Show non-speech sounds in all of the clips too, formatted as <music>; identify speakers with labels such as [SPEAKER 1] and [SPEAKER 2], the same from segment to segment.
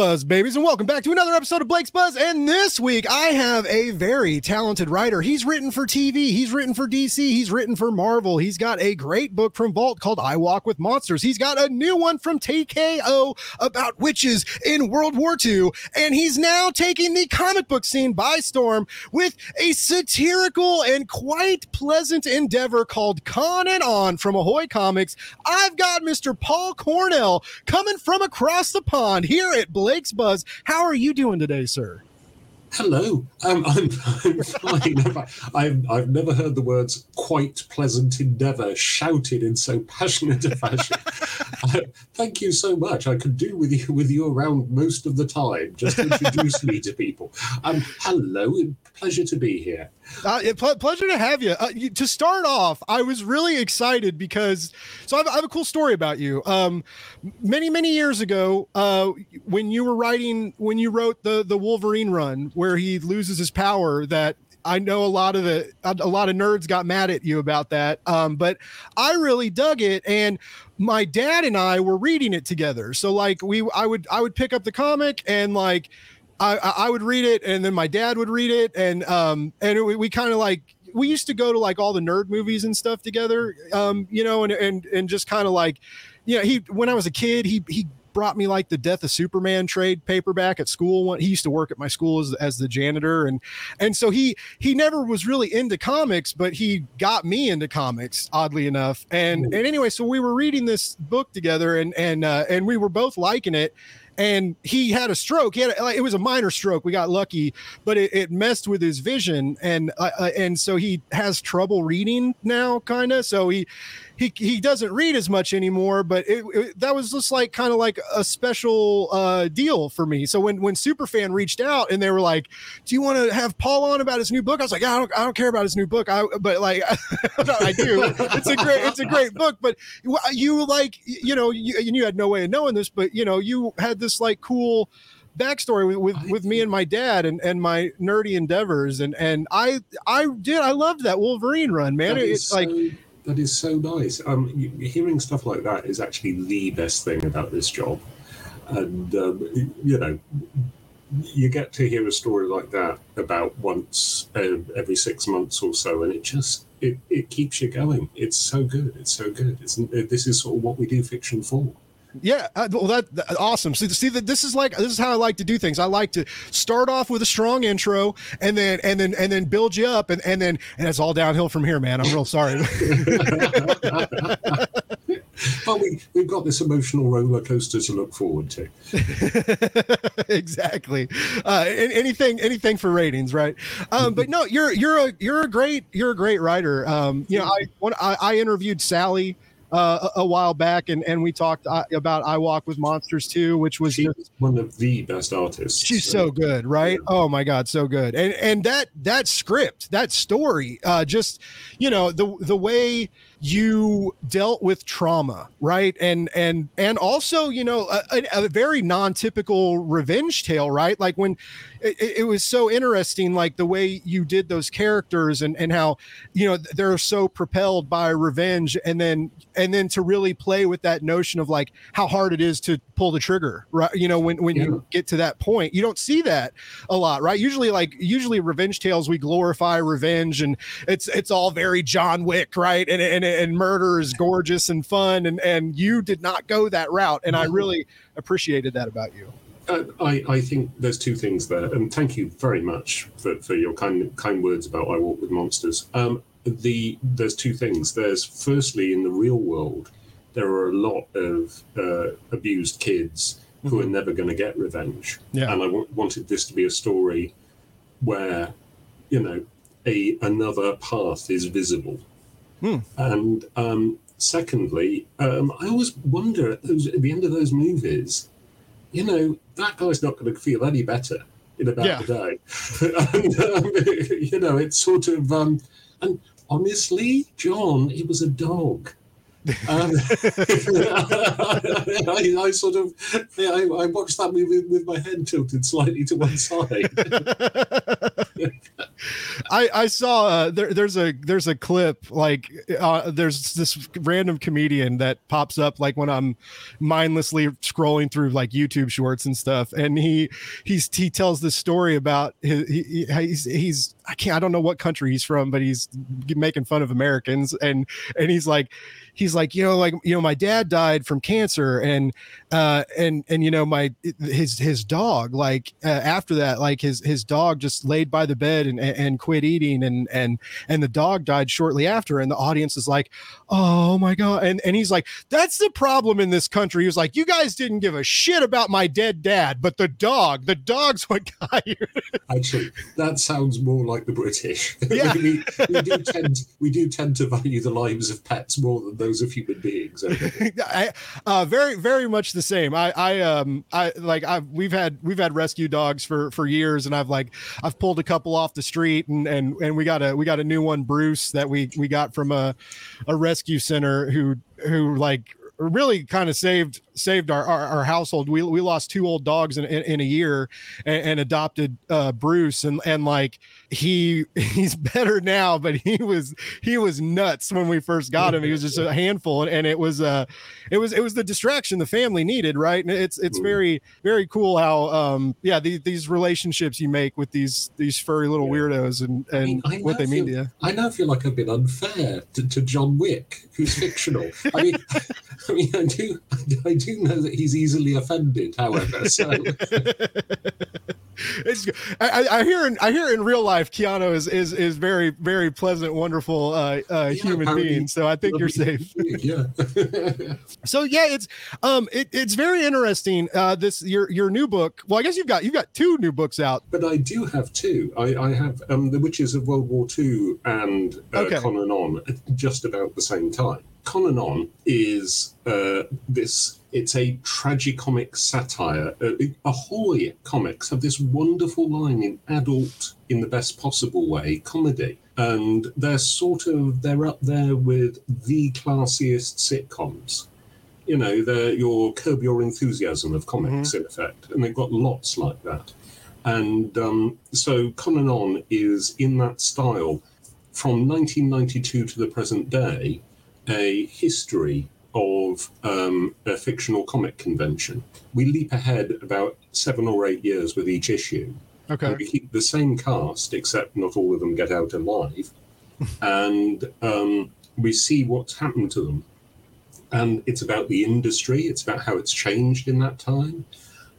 [SPEAKER 1] Buzz, babies, and welcome back to another episode of Blake's Buzz. And this week, I have a very talented writer. He's written for TV, he's written for DC, he's written for Marvel. He's got a great book from Vault called I Walk with Monsters. He's got a new one from TKO about witches in World War II. And he's now taking the comic book scene by storm with a satirical and quite pleasant endeavor called Con and On from Ahoy Comics. I've got Mr. Paul Cornell coming from across the pond here at Blake's Buzz. How are you doing today, sir?
[SPEAKER 2] Hello, um, <laughs> I'm, I'm fine. I've, I've never heard the words quite pleasant endeavour shouted in so passionate a fashion. <laughs> uh, thank you so much. I could do with you with you around most of the time. Just introduce me to people. Um, hello, pleasure to be here.
[SPEAKER 1] Uh, pl- pleasure to have you. Uh, you. To start off, I was really excited because so I have, I have a cool story about you. Um, many many years ago, uh, when you were writing, when you wrote the the Wolverine run, where he loses his power, that I know a lot of the a lot of nerds got mad at you about that. Um, but I really dug it, and my dad and I were reading it together. So like we, I would I would pick up the comic and like I, I would read it and then my dad would read it and um and it, we kind of like we used to go to like all the nerd movies and stuff together um you know and and and just kind of like you know he when I was a kid he he brought me like the death of superman trade paperback at school. He used to work at my school as, as the janitor and and so he he never was really into comics but he got me into comics oddly enough. And and anyway so we were reading this book together and and uh, and we were both liking it and he had a stroke. He had a, it was a minor stroke. We got lucky, but it, it messed with his vision, and uh, uh and so he has trouble reading now, kind of. So he he he doesn't read as much anymore. But it, it, that was just like kind of like a special uh, deal for me. So when when Superfan reached out and they were like, "Do you want to have Paul on about his new book?" I was like, "I don't I don't care about his new book. I but like <laughs> I do. It's a great it's a great book. But you like you know you, you had no way of knowing this, but you know you had this like cool backstory with, with, with me and my dad and, and my nerdy endeavors and and I I did I loved that Wolverine run man it's
[SPEAKER 2] so, like that is so nice. Um hearing stuff like that is actually the best thing about this job. And um, you know you get to hear a story like that about once uh, every six months or so and it just it, it keeps you going. It's so good. It's so good. It's, this is sort of what we do fiction for
[SPEAKER 1] yeah, uh, well, that, that awesome. See, see that this is like this is how I like to do things. I like to start off with a strong intro, and then and then and then build you up, and and then and it's all downhill from here, man. I'm real sorry. <laughs>
[SPEAKER 2] but we we've got this emotional roller coaster to look forward to. <laughs>
[SPEAKER 1] exactly. Uh, anything anything for ratings, right? Um, but no, you're you're a you're a great you're a great writer. Um, you know, I, I I interviewed Sally uh, a, a, while back, and, and we talked uh, about I Walk with Monsters too, which was
[SPEAKER 2] just, one of the best artists.
[SPEAKER 1] She's so, so good, right? Yeah. Oh my god, so good. And and that that script, that story, uh, just you know the the way you dealt with trauma right and and and also you know a, a very non-typical revenge tale right like when it, it, was so interesting like the way you did those characters and and how you know they're so propelled by revenge and then and then to really play with that notion of like how hard it is to pull the trigger right? You know when when yeah. you get to that point you don't see that a lot right? Usually like usually revenge tales we glorify revenge and it's it's all very john wick right? And and and murder is gorgeous and fun and and you did not go that route and i really appreciated that about you
[SPEAKER 2] I, I think there's two things there, and thank you very much for, for your kind kind words about I Walk with Monsters. Um, the there's two things. There's firstly in the real world, there are a lot of uh, abused kids who mm-hmm. are never going to get revenge, yeah. and I w- wanted this to be a story where, you know, a another path is visible Hmm. And um, secondly, um, I always wonder at, those, at the end of those movies, you know, that guy's not going to feel any better in about yeah. a day. <laughs> and, um, <laughs> you know, it's sort of, um, and honestly, John, he was a dog. Um, <laughs> I, I, sort of, I, I watched that movie with my head tilted slightly to one side. <laughs>
[SPEAKER 1] I, I saw uh, there, there's a there's a clip like uh, there's this random comedian that pops up like when I'm mindlessly scrolling through like YouTube shorts and stuff, and he he's he tells this story about his, he, he's he's I can't I don't know what country he's from, but he's making fun of Americans, and and he's like he's like, you know, like you know, my dad died from cancer, and uh, and and you know, my his his dog, like uh, after that, like his his dog just laid by the bed and and quit eating, and and and the dog died shortly after, and the audience is like, oh my god, and and he's like, that's the problem in this country. He was like, you guys didn't give a shit about my dead dad, but the dog, the dog's what <laughs> got you.
[SPEAKER 2] Actually, that sounds more like the British. <laughs>
[SPEAKER 1] Yeah.
[SPEAKER 2] we, we do tend we do tend to value the lives of pets more than those of human beings. <laughs>
[SPEAKER 1] I, uh, very, very much the same. I, I, um, I like I've we've had we've had rescue dogs for for years, and I've like I've pulled a couple off the street, and and and we got a we got a new one, Bruce, that we we got from a a rescue center who who like really kind of saved saved our, our, our, household. We, we lost two old dogs in, in, in a year and, and adopted uh, Bruce and, and like he he's better now, but he was he was nuts when we first got him. He was just a handful and, and it was uh it was it was the distraction the family needed, right? And it's it's very very cool how um yeah the, these relationships you make with these these furry little weirdos and and I mean, I what they mean to you.
[SPEAKER 2] I now feel like I've been unfair to, to John Wick, who's fictional. I mean, <laughs> I mean, I do I do do know that he's easily offended, however. So. <laughs>
[SPEAKER 1] it's, I, I, hear in I hear in real life Keanu is is is very very pleasant, wonderful uh, uh, yeah, human being. So I think you're safe. <laughs>
[SPEAKER 2] yeah.
[SPEAKER 1] so yeah, it's um it, it's very interesting. Uh, this your your new book. Well, I guess you've got you've got two new books out.
[SPEAKER 2] But I do have two. I, I have um, the Witches of World War II and uh, okay. Con and On at just about the same time. Con and On is uh, this it's a tragicomic satire. Uh, Ahoy comics have this wonderful line in adult, in the best possible way, comedy. And they're sort of, they're up there with the classiest sitcoms. You know, they're your curb your enthusiasm of comics, mm-hmm. in effect. And they've got lots like that. And um, so Con and On is in that style from 1992 to the present day, a history of um, a fictional comic convention. We leap ahead about seven or eight years with each issue.
[SPEAKER 1] Okay.
[SPEAKER 2] we keep the same cast, except not all of them get out alive. <laughs> and um, we see what's happened to them. And it's about the industry, it's about how it's changed in that time.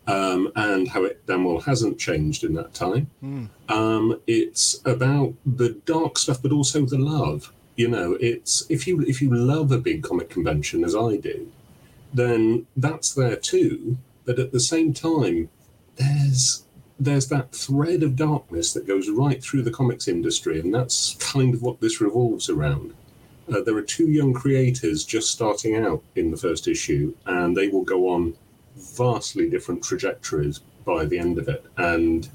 [SPEAKER 2] Um, and how it damn well hasn't changed in that time. Mm. Um, it's about the dark stuff, but also the love you know, it's if you if you love a big comic convention as I do, then that's there too. But at the same time, there's there's that thread of darkness that goes right through the comics industry, and that's kind of what this revolves around. Uh, there are two young creators just starting out in the first issue, and they will go on vastly different trajectories by the end of it. And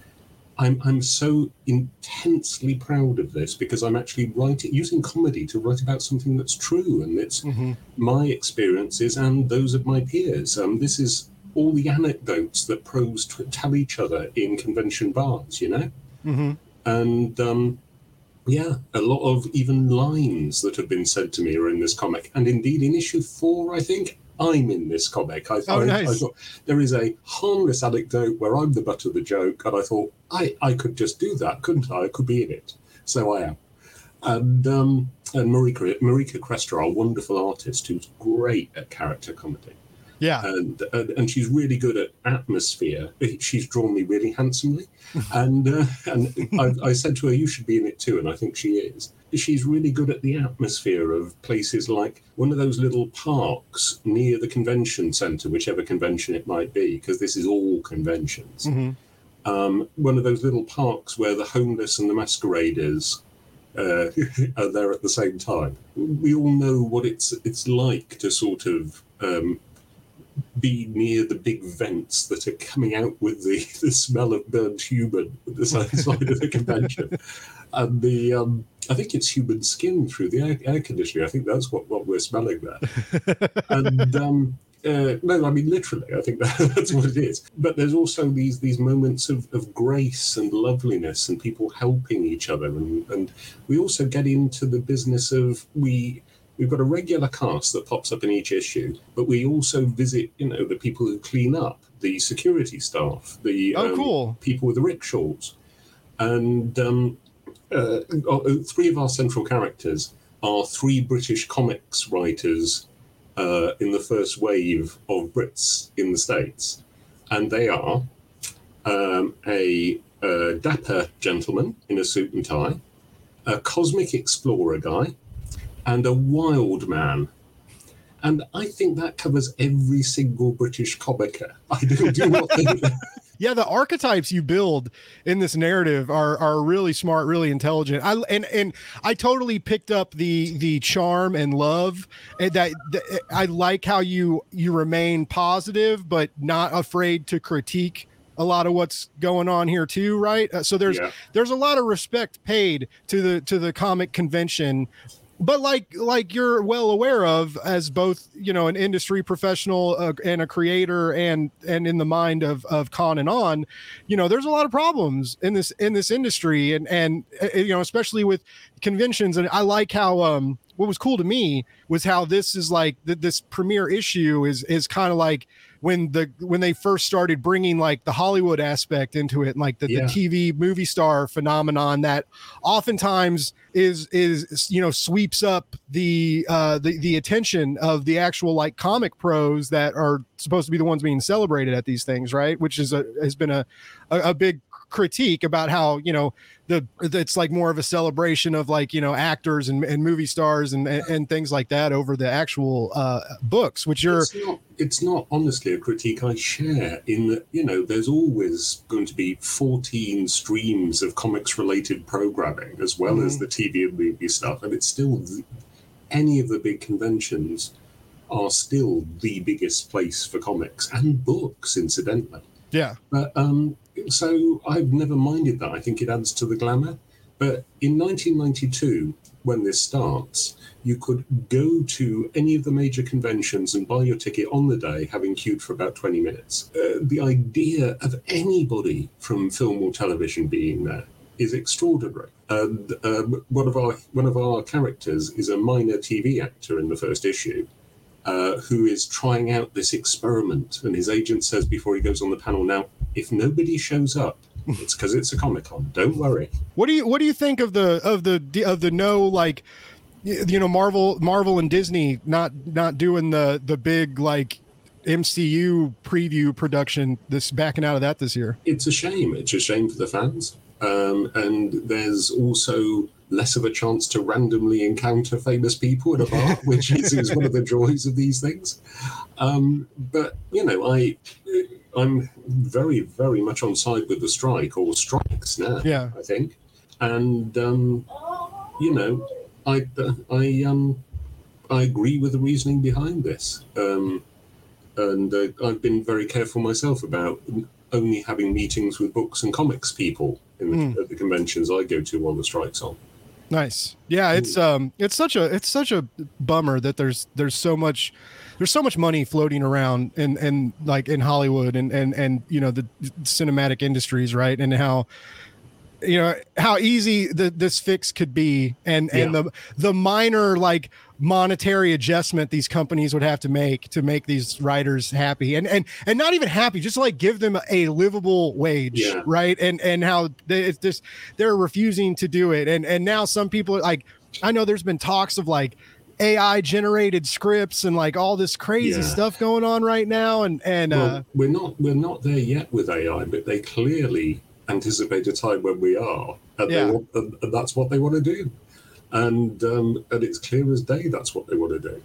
[SPEAKER 2] I'm I'm so intensely proud of this because I'm actually writing using comedy to write about something that's true and it's mm-hmm. my experiences and those of my peers. Um, this is all the anecdotes that pros t- tell each other in convention bars, you know,
[SPEAKER 1] mm-hmm.
[SPEAKER 2] and um, yeah, a lot of even lines that have been said to me are in this comic, and indeed in issue four, I think I'm in this comic. I,
[SPEAKER 1] oh,
[SPEAKER 2] I,
[SPEAKER 1] nice.
[SPEAKER 2] I thought there is a harmless anecdote where I'm the butt of the joke, and I thought I, I could just do that, couldn't I? I could be in it. So I am. And um, and Marika Marika Cresta, a wonderful artist who's great at character comedy.
[SPEAKER 1] Yeah,
[SPEAKER 2] and, and and she's really good at atmosphere. She's drawn me really handsomely, <laughs> and uh, and I, I, said to her, "You should be in it too," and I think she is. She's really good at the atmosphere of places like one of those little parks near the convention centre, whichever convention it might be, because this is all conventions.
[SPEAKER 1] Mm-hmm.
[SPEAKER 2] Um, one of those little parks where the homeless and the masqueraders uh, <laughs> are there at the same time. We all know what it's it's like to sort of um, be near the big vents that are coming out with the, <laughs> the smell of burnt human at the <laughs> side of the convention. And the um, I think it's human skin through the air, air conditioning. I think that's what, what we're smelling there. <laughs> and um, uh, no, I mean literally. I think that, that's what it is. But there's also these these moments of, of grace and loveliness and people helping each other, and, and we also get into the business of we we've got a regular cast that pops up in each issue, but we also visit, you know, the people who clean up, the security staff, the
[SPEAKER 1] oh,
[SPEAKER 2] um,
[SPEAKER 1] cool.
[SPEAKER 2] people with the rickshaws, and um, uh, uh, three of our central characters are three British comics writers uh, in the first wave of Brits in the States. And they are um, a, a dapper gentleman in a suit and tie, a cosmic explorer guy, and a wild man. And I think that covers every single British comicer. <laughs> I do, do not think that <laughs>
[SPEAKER 1] yeah the archetypes you build in this narrative are are really smart really intelligent i and and i totally picked up the the charm and love and that, that i like how you you remain positive but not afraid to critique a lot of what's going on here too right uh, so there's yeah. there's a lot of respect paid to the to the comic convention but like like you're well aware of as both you know an industry professional uh, and a creator and and in the mind of of con and on you know there's a lot of problems in this in this industry. And and uh, you know especially with conventions. And i like how um what was cool to me was how this is like th- this premiere issue is is kind of like when the when they first started bringing like the Hollywood aspect into it, and like the, yeah. the TV movie star phenomenon that oftentimes is is you know sweeps up the uh the, the attention of the actual like comic pros that are supposed to be the ones being celebrated at these things, right? Which is a has been a a, a big critique about how you know the it's like more of a celebration of like you know actors and, and movie stars and, and, and things like that over the actual uh, books which are
[SPEAKER 2] it's not, it's not honestly a critique i share in that you know there's always going to be 14 streams of comics related programming as well mm-hmm. as the tv and movie stuff and it's still any of the big conventions are still the biggest place for comics and books incidentally
[SPEAKER 1] yeah
[SPEAKER 2] but um so I've never minded that. I think it adds to the glamour. But in 1992, when this starts, you could go to any of the major conventions and buy your ticket on the day, having queued for about 20 minutes. Uh, the idea of anybody from film or television being there is extraordinary. And um, one of our one of our characters is a minor TV actor in the first issue, uh, who is trying out this experiment. And his agent says before he goes on the panel, now, if nobody shows up, it's because it's a Comic Con. Don't worry.
[SPEAKER 1] What do you What do you think of the of the of the no like, you know, Marvel Marvel and Disney not not doing the the big like MCU preview production this backing out of that this year?
[SPEAKER 2] It's a shame. It's a shame for the fans. Um, and there's also less of a chance to randomly encounter famous people in a bar, <laughs> which is, is one of the joys of these things. Um, but you know, I I'm very very much on side with the strike or strikes now.
[SPEAKER 1] Yeah,
[SPEAKER 2] I think, and um, you know, I I um I agree with the reasoning behind this. Um, and uh, I've been very careful myself about only having meetings with books and comics people in the, mm. at the conventions I go to while the strike's on.
[SPEAKER 1] Nice. Yeah, it's um it's such a it's such a bummer that there's there's so much there's so much money floating around in and like in Hollywood and and and you know the cinematic industries, right? And how you know how easy the, this fix could be and and yeah. the the minor like monetary adjustment these companies would have to make to make these writers happy and and and not even happy just like give them a livable wage yeah. right and and how they, it's just they're refusing to do it and and now some people like i know there's been talks of like ai generated scripts and like all this crazy yeah. stuff going on right now and and well,
[SPEAKER 2] uh we're not we're not there yet with ai but they clearly anticipate a time when we are and, yeah. want, and, and that's what they want to do and um, and it's clear as day that's what they want to do,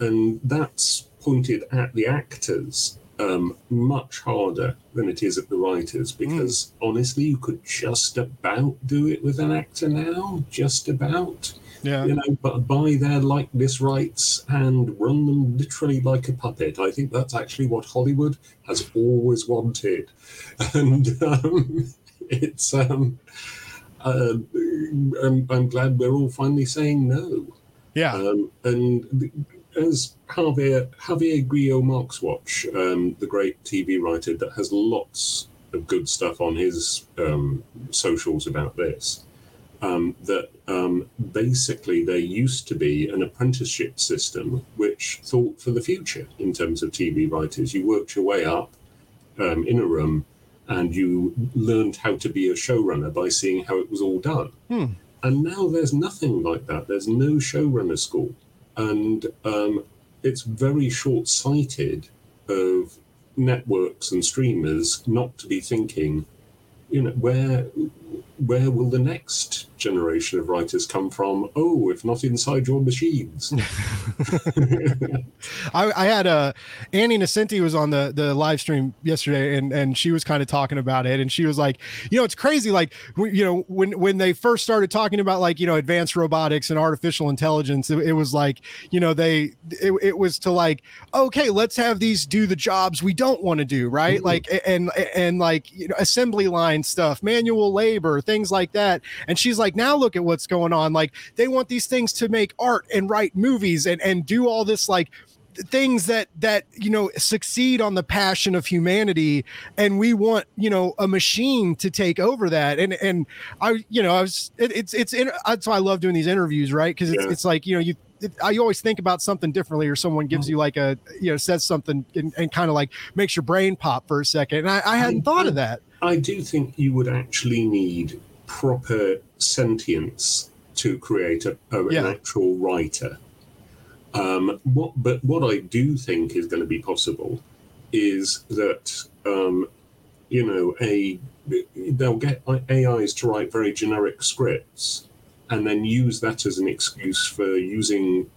[SPEAKER 2] and that's pointed at the actors um, much harder than it is at the writers hmm. because mm. honestly, you could just about do it with an actor now, just about.
[SPEAKER 1] Yeah.
[SPEAKER 2] You know, but buy their likeness rights and run them literally like a puppet. I think that's actually what Hollywood has always wanted, <laughs> and um, it's. Um, uh, I'm, I'm glad we're all finally saying no.
[SPEAKER 1] Yeah.
[SPEAKER 2] Um, and as Javier Javier Grillo Marxuach, um, the great TV writer that has lots of good stuff on his um, socials about this, um, that um, basically there used to be an apprenticeship system which thought for the future in terms of TV writers. You worked your way up um, in a room and you learned how to be a showrunner by seeing how it was all done.
[SPEAKER 1] Hmm.
[SPEAKER 2] And now there's nothing like that. There's no showrunner school. And um, it's very short sighted of networks and streamers not to be thinking, you know, where where will the next generation of writers come from? Oh, if not inside your machines. <laughs> <laughs>
[SPEAKER 1] I, I, had a uh, Annie Nocenti was on the the live stream yesterday, and and she was kind of talking about it, and she was like, you know, it's crazy, like you know, when when they first started talking about like you know advanced robotics and artificial intelligence, it, it was like you know they it, it was to like okay, let's have these do the jobs we don't want to do, right? Mm-hmm. Like and and like you know assembly line stuff, manual labor, things like that, and she's like, now look at what's going on, like they want these things to make art and write movies and and do all this like things that that you know succeed on the passion of humanity. And we want you know a machine to take over that. And and i you know i was it, it's it's that's why i love doing these interviews right? Because it's, yeah. it's like you know you it, I always think about something differently, or someone gives mm-hmm. you like a, you know, says something and, and kind of like makes your brain pop for a second. And I, I hadn't thought of that.
[SPEAKER 2] I do think you would actually need proper sentience to create a, a yeah. an actual writer. Um, what, but what I do think is going to be possible is that um, you know a they'll get AIs to write very generic scripts and then use that as an excuse for using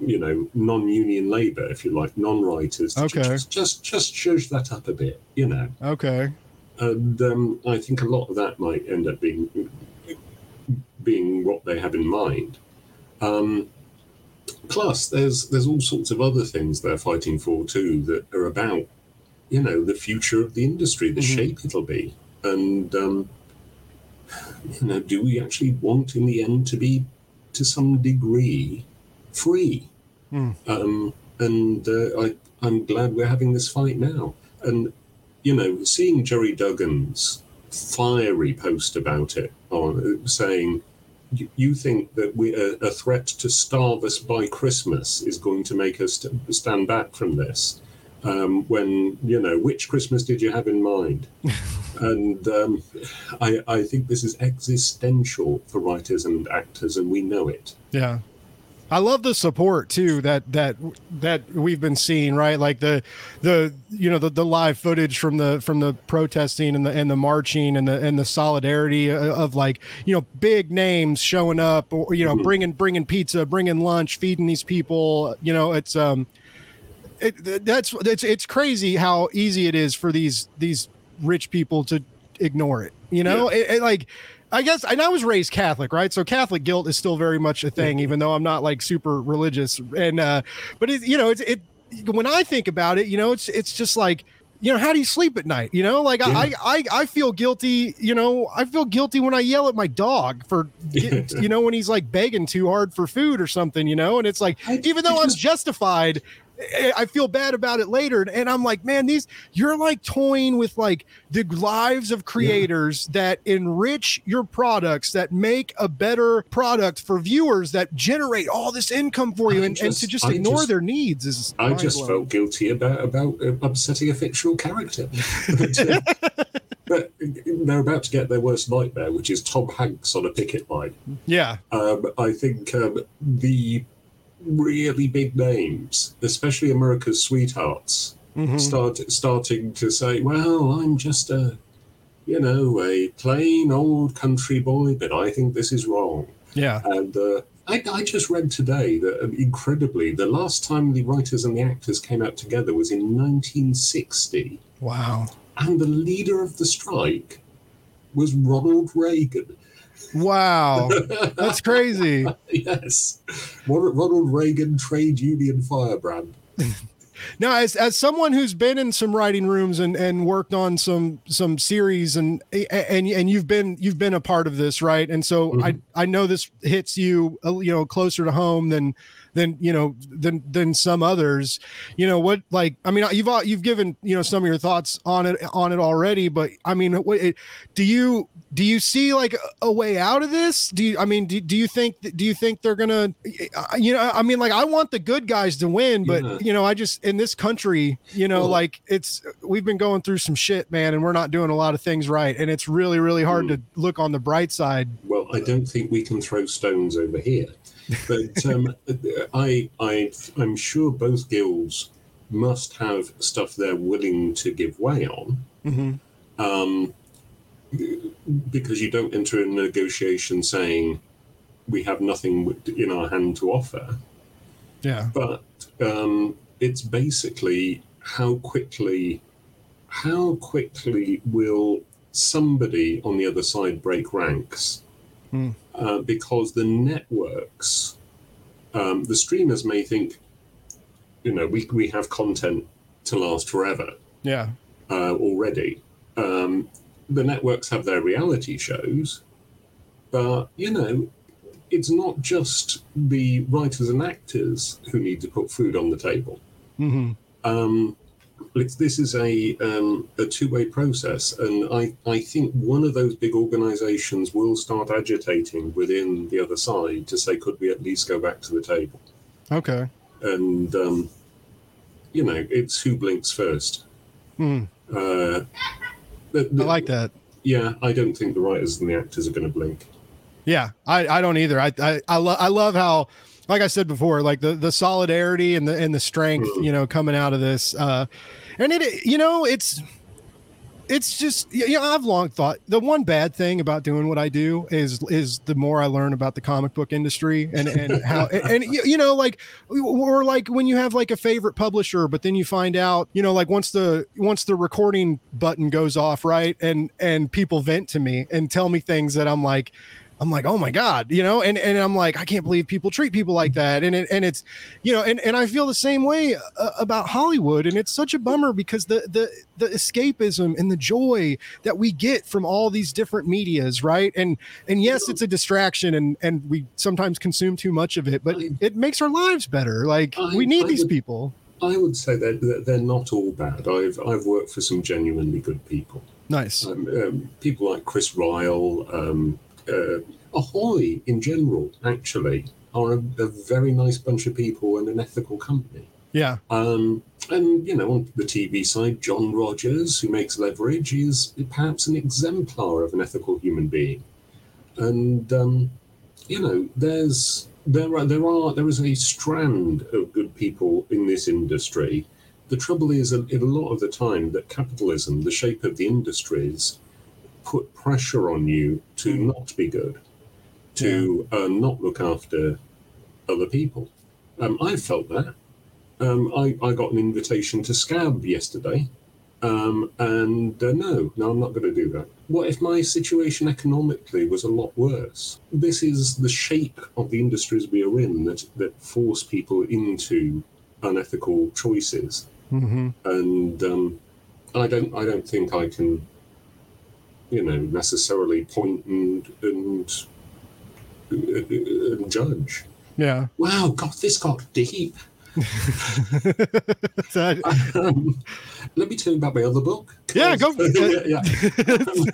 [SPEAKER 2] you know non-union labor if you like non-writers
[SPEAKER 1] okay
[SPEAKER 2] just just just that up a bit you know
[SPEAKER 1] okay
[SPEAKER 2] and um, I think a lot of that might end up being being what they have in mind. Um, plus, there's there's all sorts of other things they're fighting for too that are about, you know, the future of the industry, the mm-hmm. shape it'll be, and um, you know, do we actually want in the end to be, to some degree, free? Mm. Um, and uh, I I'm glad we're having this fight now, and you know, seeing Gerry Duggan's fiery post about it, on saying you think that we a, a, threat to starve us by Christmas is going to make us stand back from this? Um, when you know which Christmas did you have in mind? <laughs> and um, I, I think this is existential for writers and actors, and we know it.
[SPEAKER 1] Yeah, I love the support too that that that we've been seeing, right? Like the the you know the, the live footage from the from the protesting and the and the marching and the and the solidarity of like you know big names showing up or you know mm-hmm. bringing bringing pizza, bringing lunch, feeding these people. You know, it's um, it, that's it's it's crazy how easy it is for these these rich people to ignore it. You know, yeah. it, it, like I guess, and I was raised Catholic, right? So Catholic guilt is still very much a thing, even though I'm not like super religious. And uh, but it, you know, it's it when I think about it, you know, it's it's just like you know how do you sleep at night you know like yeah. I, I i feel guilty you know i feel guilty when i yell at my dog for <laughs> you know when he's like begging too hard for food or something you know and it's like even though i'm justified I feel bad about it later. And I'm like, man, these you're like toying with like the lives of creators yeah. that enrich your products, that make a better product for viewers, that generate all this income for you, and, just, and, to just I ignore just, their needs is.
[SPEAKER 2] I just felt guilty about about upsetting a fictional character. <laughs> but they're about to get their worst nightmare, which is Tom Hanks on a picket line.
[SPEAKER 1] Yeah,
[SPEAKER 2] um, I think um, the really big names, especially America's sweethearts, mm-hmm. start starting to say, "Well, I'm just a, you know, a plain old country boy, but I think this is wrong."
[SPEAKER 1] Yeah,
[SPEAKER 2] and uh, I, I, just read today that um, incredibly, the last time the writers and the actors came out together was in 1960.
[SPEAKER 1] Wow!
[SPEAKER 2] And the leader of the strike was Ronald Reagan.
[SPEAKER 1] Wow, <laughs> that's crazy.
[SPEAKER 2] yes, Ronald Reagan Trade Union Firebrand. <laughs>
[SPEAKER 1] now as as someone who's been in some writing rooms and and worked on some some series and and and you've been you've been a part of this right and so mm-hmm. i i know this hits you uh, you know closer to home than than you know than than some others you know what like i mean you've you've given you know some of your thoughts on it on it already but i mean what, do you do you see like a way out of this do you i mean do, do you think do you think they're gonna you know i mean like i want the good guys to win but yeah. you know i just in this country you know like it's we've been going through some shit man and we're not doing a lot of things right and it's really really hard mm. to look on the bright side
[SPEAKER 2] well i don't think we can throw stones over here but um, <laughs> I, I, I'm sure both guilds must have stuff they're willing to give way on. Mm-hmm. Um, because you don't enter a negotiation saying we have nothing in our hand to offer.
[SPEAKER 1] Yeah.
[SPEAKER 2] But um, it's basically how quickly, how quickly will somebody on the other side break ranks? Mm. Uh, because the networks, um, the streamers may think, you know, we, we have content to last forever.
[SPEAKER 1] Yeah.
[SPEAKER 2] Uh, already. Um, the networks have their reality shows, but, you know, it's not just the writers and actors who need to put food on the table. Mm-hmm. Um, this is a um, a two way process, and I I think one of those big organisations will start agitating within the other side to say, could we at least go back to the table?
[SPEAKER 1] Okay.
[SPEAKER 2] And um, you know, it's who blinks first.
[SPEAKER 1] Mm. Uh, the, the, I like that.
[SPEAKER 2] Yeah, I don't think the writers and the actors are going to blink.
[SPEAKER 1] Yeah, I, I don't either. I I I, lo- I love how like I said before, like the the solidarity and the and the strength, you know, coming out of this. Uh, and it, you know, it's it's just you know I've long thought the one bad thing about doing what I do is is the more I learn about the comic book industry and and <laughs> how and, and you know like or like when you have like a favorite publisher but then you find out you know like once the once the recording button goes off right and and people vent to me and tell me things that I'm like I'm like, oh my God, you know, and, and I'm like, I can't believe people treat people like that. And it, and it's, you know, and, and I feel the same way uh, about Hollywood. And it's such a bummer because the, the, the escapism and the joy that we get from all these different medias. Right. And, and yes, it's a distraction and, and we sometimes consume too much of it, but it makes our lives better. Like we need these people.
[SPEAKER 2] I would say that they're not all bad. I've, I've worked for some genuinely good people.
[SPEAKER 1] Nice.
[SPEAKER 2] Um, um, people like Chris Ryall, um, uh, Ahoy in general, actually, are a, a, very nice bunch of people and an ethical company.
[SPEAKER 1] Yeah.
[SPEAKER 2] Um, and, you know, on the TV side, John Rogers, who makes Leverage, is perhaps an exemplar of an ethical human being. And, um, you know, there's there are there are there is a strand of good people in this industry. The trouble is, a, a lot of the time, that capitalism, the shape of the industries, put pressure on you to hmm. not be good, to yeah. uh, not look after other people. Um, I felt that. Um, I, I got an invitation to scab yesterday, um, and uh, no, no, I'm not going to do that. What if my situation economically was a lot worse? This is the shape of the industries we are in that, that force people into unethical choices. Mm-hmm. And um, I don't, I don't think I can you know, necessarily point and and, and judge.
[SPEAKER 1] Yeah.
[SPEAKER 2] Wow, God, this got deep. <laughs> um, let me tell you about my other book.
[SPEAKER 1] Yeah, go. <laughs> yeah,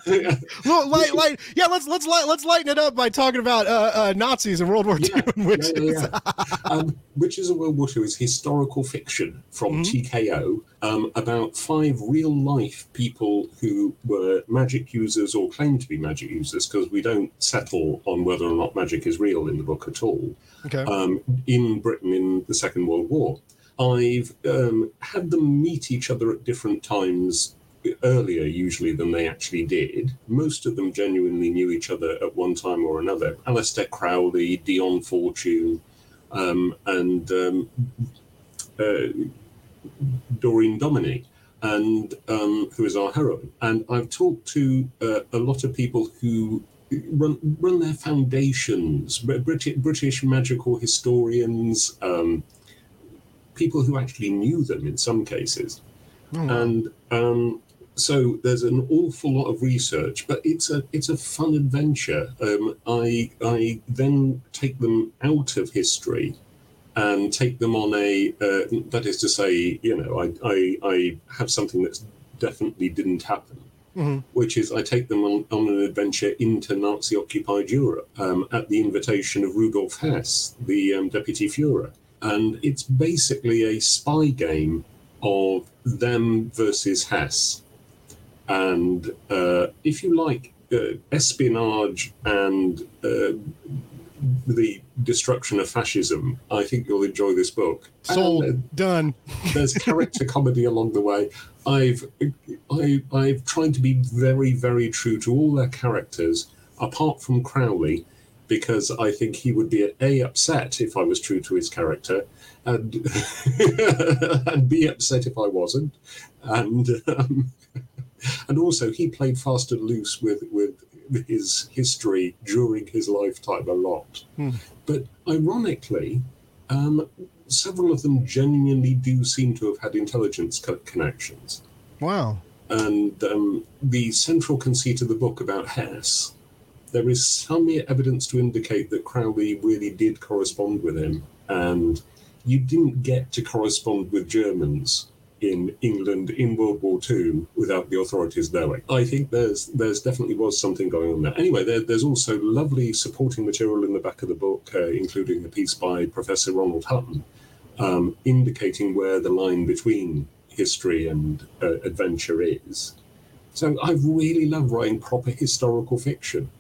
[SPEAKER 1] yeah. <laughs> well, light, <laughs> light, yeah. Let's let's light, let's lighten it up by talking about uh, uh, Nazis in World War II, yeah, witches. Yeah,
[SPEAKER 2] um, Witches of World War II is historical fiction from mm-hmm. TKO um, about five real life people who were magic users or claimed to be magic users, because we don't settle on whether or not magic is real in the book at all.
[SPEAKER 1] Okay.
[SPEAKER 2] Um, in Britain in the Second World War. I've um, had them meet each other at different times earlier, usually, than they actually did. Most of them genuinely knew each other at one time or another. Aleister Crowley, Dion Fortune, um, and um, uh, Doreen Dominy, and um, who is our heroine. And I've talked to uh, a lot of people who run run their foundations. British, British magical historians, um, people who actually knew them in some cases, oh. and um, so there's an awful lot of research, but it's a it's a fun adventure. Um, I I then take them out of history and take them on a uh, that is to say, you know, I, I I have something that definitely didn't happen. Mm-hmm. Which is, I take them on, on an adventure into Nazi occupied Europe um, at the invitation of Rudolf Hess, the um, deputy Fuhrer. And it's basically a spy game of them versus Hess and uh, if you like uh, espionage and uh, the destruction of fascism, I think you'll enjoy this book.
[SPEAKER 1] Sold, and, uh, done. <laughs>
[SPEAKER 2] there's character comedy along the way. I've I, I've tried to be very very true to all their characters, apart from Crowley, because I think he would be a upset if I was true to his character, and <laughs> and be upset if I wasn't, and. Um, <laughs> and also he played fast and loose with with his history during his lifetime a lot. Hmm. But ironically, um, several of them genuinely do seem to have had intelligence co- connections.
[SPEAKER 1] Wow.
[SPEAKER 2] And um, the central conceit of the book about Hess, there is some evidence to indicate that Crowley really did correspond with him. And you didn't get to correspond with Germans in England in World War II without the authorities knowing. I think there's there's definitely was something going on there. Anyway, there, there's also lovely supporting material in the back of the book, uh, including a piece by Professor Ronald Hutton, um, indicating where the line between history and uh, adventure is. So I really love writing proper historical fiction.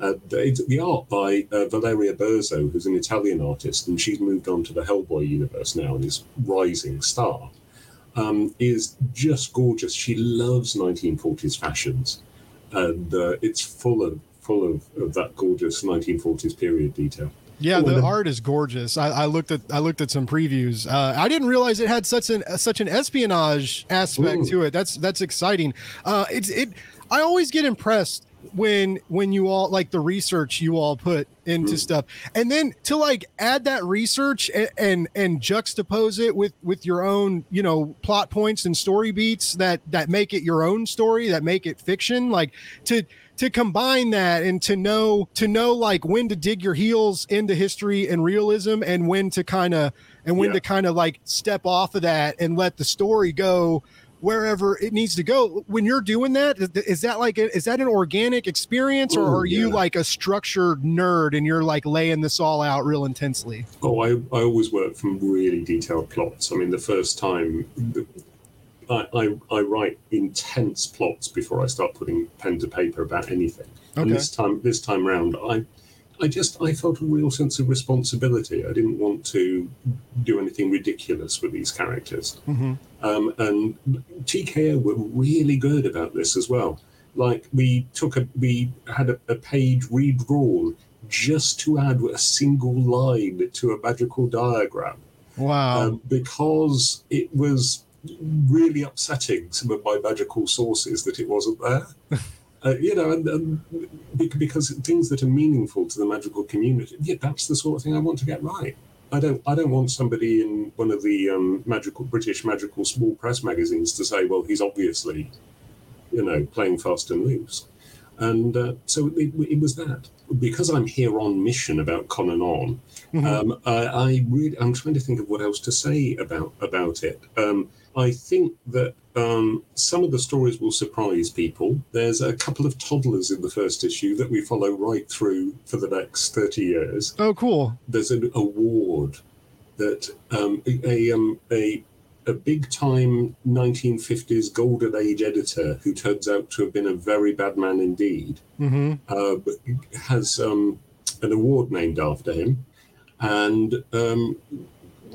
[SPEAKER 2] Uh, the, the, art by uh, Valeria Burzo, who's an Italian artist, and she's moved on to the Hellboy universe now and is rising star um, is just gorgeous. She loves 1940s fashions, and uh, it's full of full of, of that gorgeous 1940s period detail.
[SPEAKER 1] Yeah, the art is gorgeous. I, I, looked at I looked at some previews. Uh, I didn't realize it had such an such an espionage aspect Ooh. to it. That's that's exciting. Uh, it's it. I always get impressed when when you all like the research you all put into mm. stuff and then to like add that research and, and, and juxtapose it with with your own you know plot points and story beats that that make it your own story that make it fiction like to to combine that and to know to know like when to dig your heels into history and realism and when to kind of and when yeah. to kind of like step off of that and let the story go wherever it needs to go. When you're doing that, is that like a, is that an organic experience, or Ooh, are you like a structured nerd and you're like laying this all out real intensely?
[SPEAKER 2] Oh, I, I always work from really detailed plots. I mean, the first time. I, I, I write intense plots before I start putting pen to paper about anything. Okay. And this time, this time round, I I just I felt a real sense of responsibility. I didn't want to do anything ridiculous with these characters, mm-hmm. um, and TKO were really good about this as well. Like we took a we had a, a page redrawn just to add a single line to a magical diagram.
[SPEAKER 1] Wow! Um,
[SPEAKER 2] because it was really upsetting some of my magical sources that it wasn't there. <laughs> Uh, you know, and, and, because things that are meaningful to the magical community, yeah, that's the sort of thing I want to get right. I don't, I don't want somebody in one of the um, magical British magical small press magazines to say, well, he's obviously, you know, playing fast and loose. And uh, so it, it, was that. Because I'm here on mission about Con On, mm-hmm. um, I, I, really, I'm trying to think of what else to say about about it. Um, I think that um, some of the stories will surprise people. There's a couple of toddlers in the first issue that we follow right through for the next 30 years.
[SPEAKER 1] Oh, cool.
[SPEAKER 2] There's an award that um, a, um, a, a big time 1950s golden age editor who turns out to have been a very bad man indeed mm-hmm. uh, has um, an award named after him. And um,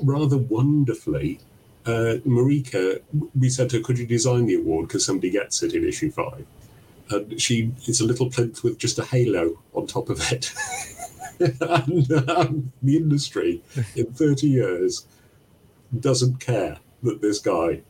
[SPEAKER 2] rather wonderfully, uh, Marika, we said to her, could you design the award because somebody gets it in issue five? And she, it's a little plinth with just a halo on top of it. <laughs> and um, the industry in 30 years doesn't care that this guy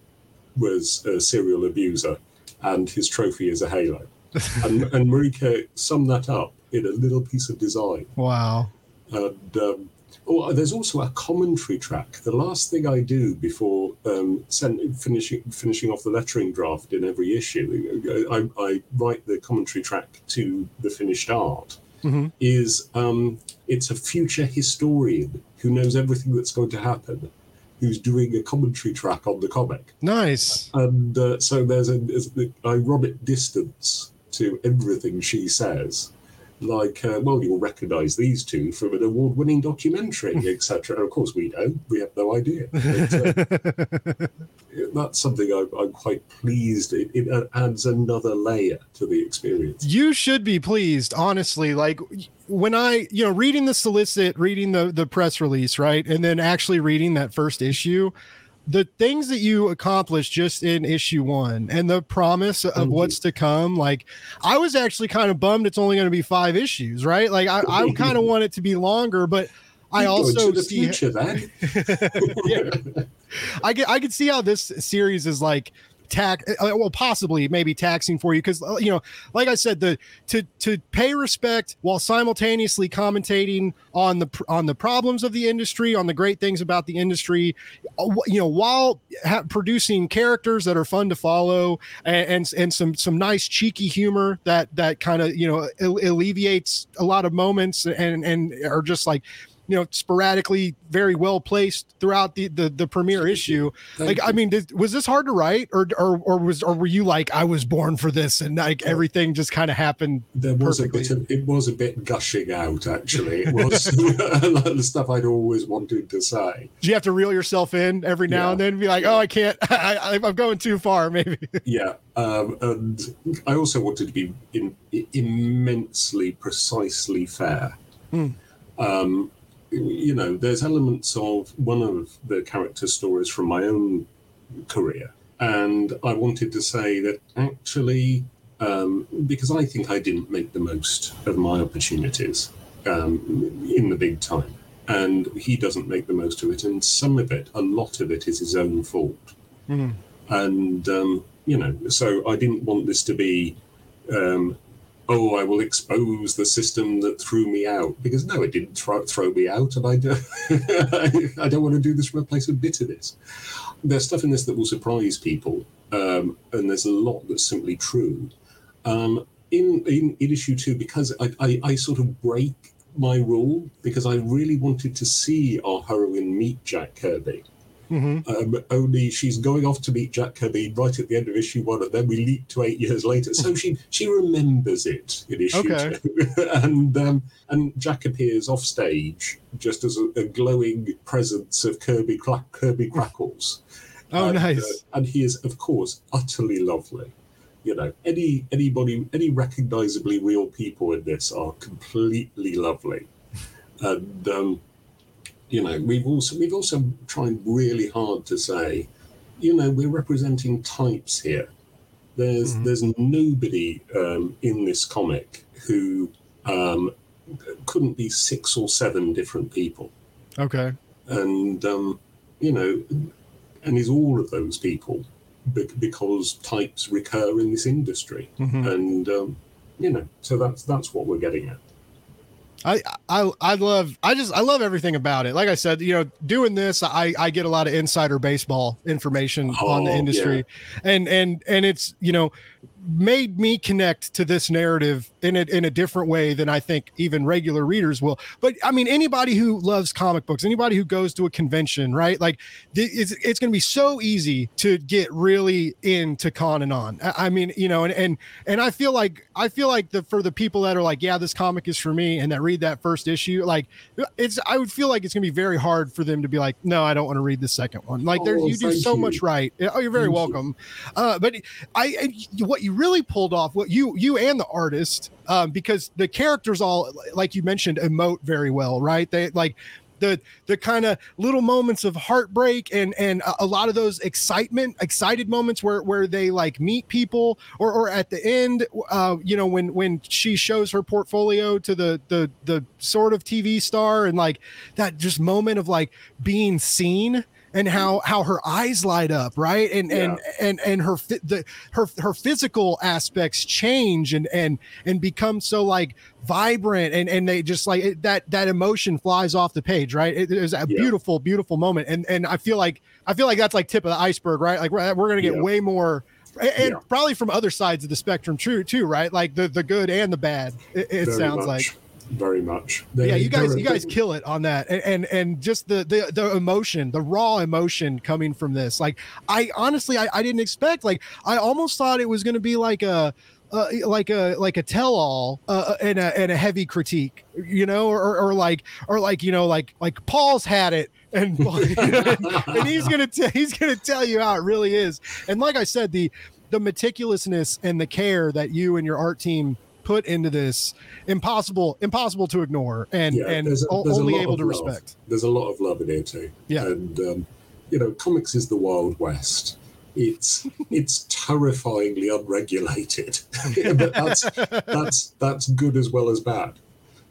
[SPEAKER 2] was a serial abuser and his trophy is a halo. <laughs> and, and Marika summed that up in a little piece of design.
[SPEAKER 1] Wow.
[SPEAKER 2] And um, oh, there's also a commentary track. The last thing I do before um, send, finishing finishing off the lettering draft in every issue, I, I write the commentary track to the finished art.
[SPEAKER 1] Mm-hmm.
[SPEAKER 2] Is um, it's a future historian who knows everything that's going to happen, who's doing a commentary track on the comic.
[SPEAKER 1] Nice.
[SPEAKER 2] And uh, so there's an ironic distance to everything she says like, uh, well, you'll recognize these two from an award winning documentary, <laughs> etc. Of course, we don't. We have no idea. <laughs> But, uh, that's something I'm, I'm quite pleased. It, it, adds another layer to the experience.
[SPEAKER 1] You should be pleased, honestly. Like, when I, you know, reading the solicit, reading the, the press release, right? And then actually reading that first issue, the things that you accomplished just in issue one and the promise of Thank what's to come like i was actually kind of bummed it's only going to be five issues right like i, I <laughs> kind of want it to be longer but I
[SPEAKER 2] you
[SPEAKER 1] also
[SPEAKER 2] the see future, then. <laughs>
[SPEAKER 1] yeah. I get I could see how this series is like tax uh, well possibly maybe taxing for you because uh, you know like i said the to to pay respect while simultaneously commentating on the on the problems of the industry on the great things about the industry uh, you know while ha- producing characters that are fun to follow and, and and, some some nice cheeky humor that that kind of you know alleviates a lot of moments and and are just like you know sporadically very well placed throughout the the, the premiere issue Thank like you. i mean did, was this hard to write or, or or was or were you like i was born for this and like everything just kind of happened
[SPEAKER 2] there was perfectly. a bit of, it was a bit gushing out actually it was <laughs> <laughs> a lot of the stuff i'd always wanted to say
[SPEAKER 1] do you have to reel yourself in every now yeah. and then and be like oh i can't <laughs> I, i'm going too far maybe
[SPEAKER 2] yeah um, and i also wanted to be in, immensely precisely fair
[SPEAKER 1] mm.
[SPEAKER 2] um, you know, there's elements of one of the character stories from my own career. And I wanted to say that actually, um, because I think I didn't make the most of my opportunities um, in the big time, and he doesn't make the most of it. And some of it, a lot of it, is his own fault.
[SPEAKER 1] Mm.
[SPEAKER 2] And, um, you know, so I didn't want this to be um, oh, I will expose the system that threw me out. Because no, it didn't throw, throw me out, and I don't, <laughs> I don't want to do this from a place of bitterness. There's stuff in this that will surprise people, um, and there's a lot that's simply true. Um, in, in, in issue two, because I, I, I sort of break my rule because I really wanted to see our heroine meet Jack Kirby.
[SPEAKER 1] Mm-hmm.
[SPEAKER 2] Um, only she's going off to meet Jack Kirby right at the end of issue one, and then we leap to eight years later. So she <laughs> she remembers it in issue okay. two, <laughs> and um, and Jack appears off stage just as a, a glowing presence of Kirby Kirby Krackles. <laughs>
[SPEAKER 1] Oh,
[SPEAKER 2] and,
[SPEAKER 1] nice!
[SPEAKER 2] Uh, and he is, of course, utterly lovely. You know, any anybody, any recognizably real people in this are completely lovely, and. Um, you know, we've also we've also tried really hard to say, you know, we're representing types here. There's mm-hmm. there's nobody um, in this comic who um, couldn't be six or seven different people.
[SPEAKER 1] Okay.
[SPEAKER 2] And um, you know, and is all of those people because types recur in this industry,
[SPEAKER 1] mm-hmm.
[SPEAKER 2] and um, you know, so that's that's what we're getting at.
[SPEAKER 1] I, I I love I just I love everything about it. Like I said, you know, doing this, I I get a lot of insider baseball information oh, on the oh, industry, yeah. and and and it's you know made me connect to this narrative in a, in a different way than I think even regular readers will. But I mean, anybody who loves comic books, anybody who goes to a convention, right? Like it's, it's going to be so easy to get really into con and on. I mean, you know, and, and, and I feel like, I feel like the, for the people that are like, yeah, this comic is for me and that read that first issue, like it's, I would feel like it's to be very hard for them to be like, no, I don't want to read the second one. Like there, oh, you do so you. much right. Oh, you're very thank welcome. You. Uh, but I, I, what you really pulled off what you you and the artist um, because the characters all like you mentioned emote very well right they like the the kind of little moments of heartbreak and and a, lot of those excitement excited moments where where they like meet people or or at the end uh you know when when she shows her portfolio to the the the sort of TV star and like that just moment of like being seen and how how her eyes light up right and and and and her the her her physical aspects change and and and become so like vibrant and and they just like it, that that emotion flies off the page right it, it was a yeah. beautiful beautiful moment and and i feel like i feel like that's like tip of the iceberg right like we're, we're gonna get yeah. way more and yeah. probably from other sides of the spectrum true too right like the the good and the bad it, it sounds much. like
[SPEAKER 2] very much.
[SPEAKER 1] They, yeah you guys you guys kill it on that. And, and and just the the the emotion the raw emotion coming from this. Like i honestly i, I didn't expect like i almost thought it was going to be like a uh, like a like a tell-all uh, uh, and a and a heavy critique, you know, or, or like or like you know like like Paul's had it. And, <laughs> and he's gonna t- he's gonna tell you how it really is. And like I said, the the meticulousness and the care that you and your art team put into this impossible impossible to ignore and yeah, and there's a, there's only able to
[SPEAKER 2] love.
[SPEAKER 1] respect.
[SPEAKER 2] There's a lot of love in here too
[SPEAKER 1] yeah.
[SPEAKER 2] And um, you know comics is the wild west. It's it's terrifyingly unregulated. <laughs> But that's that's that's good as well as bad.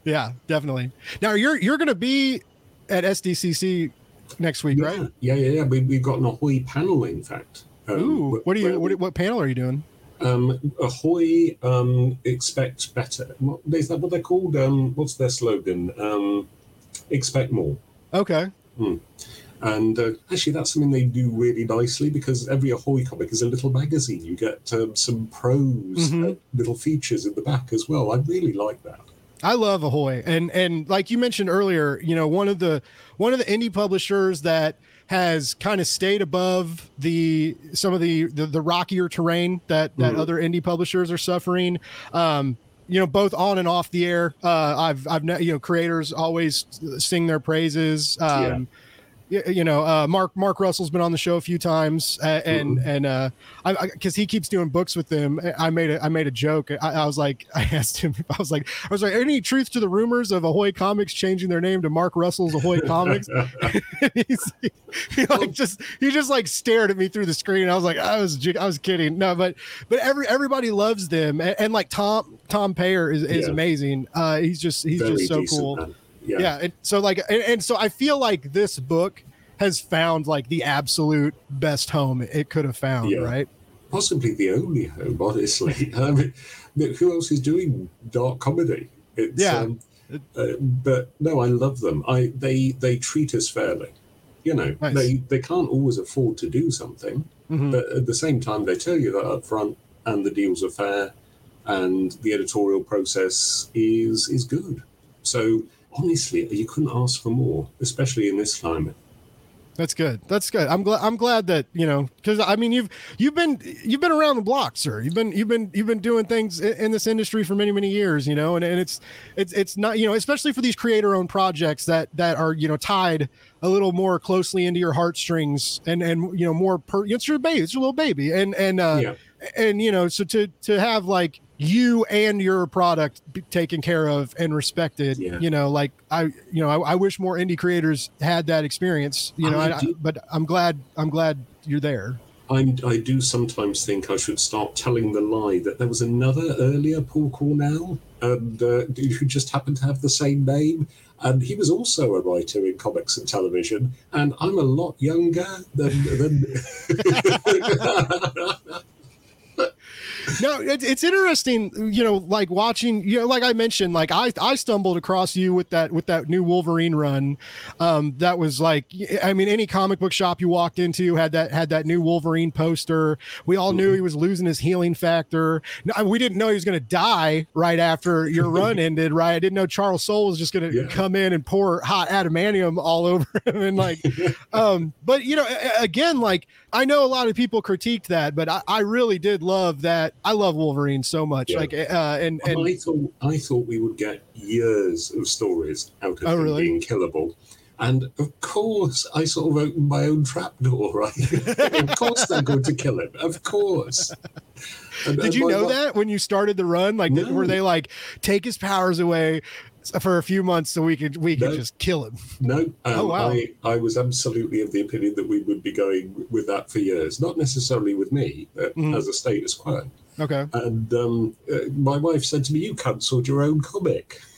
[SPEAKER 1] Yeah definitely. Now you're you're gonna be at sdcc next week
[SPEAKER 2] yeah,
[SPEAKER 1] right?
[SPEAKER 2] Yeah yeah yeah. We, we've got an ahoy panel in fact.
[SPEAKER 1] Um, Ooh, what do you what, what panel are you doing
[SPEAKER 2] um, Ahoy um, expect better. What, is that what they're called? Um, what's their slogan? Um, expect more.
[SPEAKER 1] Okay.
[SPEAKER 2] Mm. And uh, actually, that's something they do really nicely because every Ahoy comic is a little magazine. You get um, some prose, mm-hmm. uh, little features in the back as well. I really like that.
[SPEAKER 1] I love Ahoy, and and like you mentioned earlier, you know, one of the one of the indie publishers that has kind of stayed above the some of the the, the rockier terrain that that mm-hmm. other indie publishers are suffering. Um, you know, both on and off the air. Uh, I've I've you know creators always sing their praises. Um, yeah you know, uh, Mark Mark Russell's been on the show a few times, uh, and mm-hmm. and uh, I because he keeps doing books with them. I made a I made a joke. I, I, was like, <laughs> I asked him, I was like, I was like, any truth to the rumors of Ahoy Comics changing their name to Mark Russell's Ahoy Comics? <laughs> <laughs> He's, he, he like just he just like stared at me through the screen. I was like, I was I was kidding. No, but but every everybody loves them, and, and like Tom Tom Peyer is, is yeah. amazing. Uh, he's just he's Very just so cool. Man yeah. yeah and so like and, and, so i feel like this book has found like the absolute best home it could have found yeah. right
[SPEAKER 2] possibly the only home honestly <laughs> I mean, who else is doing dark comedy
[SPEAKER 1] it's, yeah um,
[SPEAKER 2] uh, but no i love them i they they treat us fairly you know nice. they they can't always afford to do something mm-hmm. but at the same time they tell you that up front and the deals are fair and the editorial process is is good so honestly, you couldn't ask for more, especially in this climate.
[SPEAKER 1] That's good. That's good. I'm glad. I'm glad that you know because I mean you've you've been you've been around the block, sir. You've been you've been you've been doing things in this industry for many many years. You know, and, and it's it's it's not you know especially for these creator owned projects that that are you know tied a little more closely into your heartstrings and and you know more per. It's your baby. It's your little baby. And and uh, yeah. and you know so to to have like you and your product taken care of and respected yeah. you know like i you know I, I, wish more indie creators had that experience you know I, I, but i'm glad i'm glad you're there
[SPEAKER 2] I'm, I do sometimes think I should start telling the lie that there was another earlier Paul Cornell, and uh, who just happened to have the same name, and he was also a writer in comics and television. And I'm a lot younger than. than <laughs> <laughs>
[SPEAKER 1] no, it, it's interesting, you know, like watching, you know, like I mentioned, like I, I stumbled across you with that, with that new Wolverine run. Um, that was like, I mean, any comic book shop you walked into had that, had that new Wolverine poster. We all knew he was losing his healing factor. No, we didn't know he was going to die right after your <laughs> run ended, right? I didn't know Charles Soule was just going to yeah. come in and pour hot adamantium all over <laughs> him. And like, <laughs> um, but you know, again, like I know a lot of people critiqued that, but I, I really did love that I love Wolverine so much. Yeah. Like, uh, and, and
[SPEAKER 2] I thought I thought we would get years of stories out of oh, him really? being killable. And of course, I sort of opened my own trapdoor, <laughs> right? of course, they're going to kill him. Of course.
[SPEAKER 1] And, Did you know that when you started the run? Like, no. were they like, take his powers away, for a few months so we could we could no, just kill him.
[SPEAKER 2] No, um, <laughs> oh, wow. I, I was absolutely of the opinion that we would be going with that for years. Not necessarily with me, but mm. as a status quo.
[SPEAKER 1] Okay.
[SPEAKER 2] And um, uh, my wife said to me, "You cancelled your own comic." <laughs>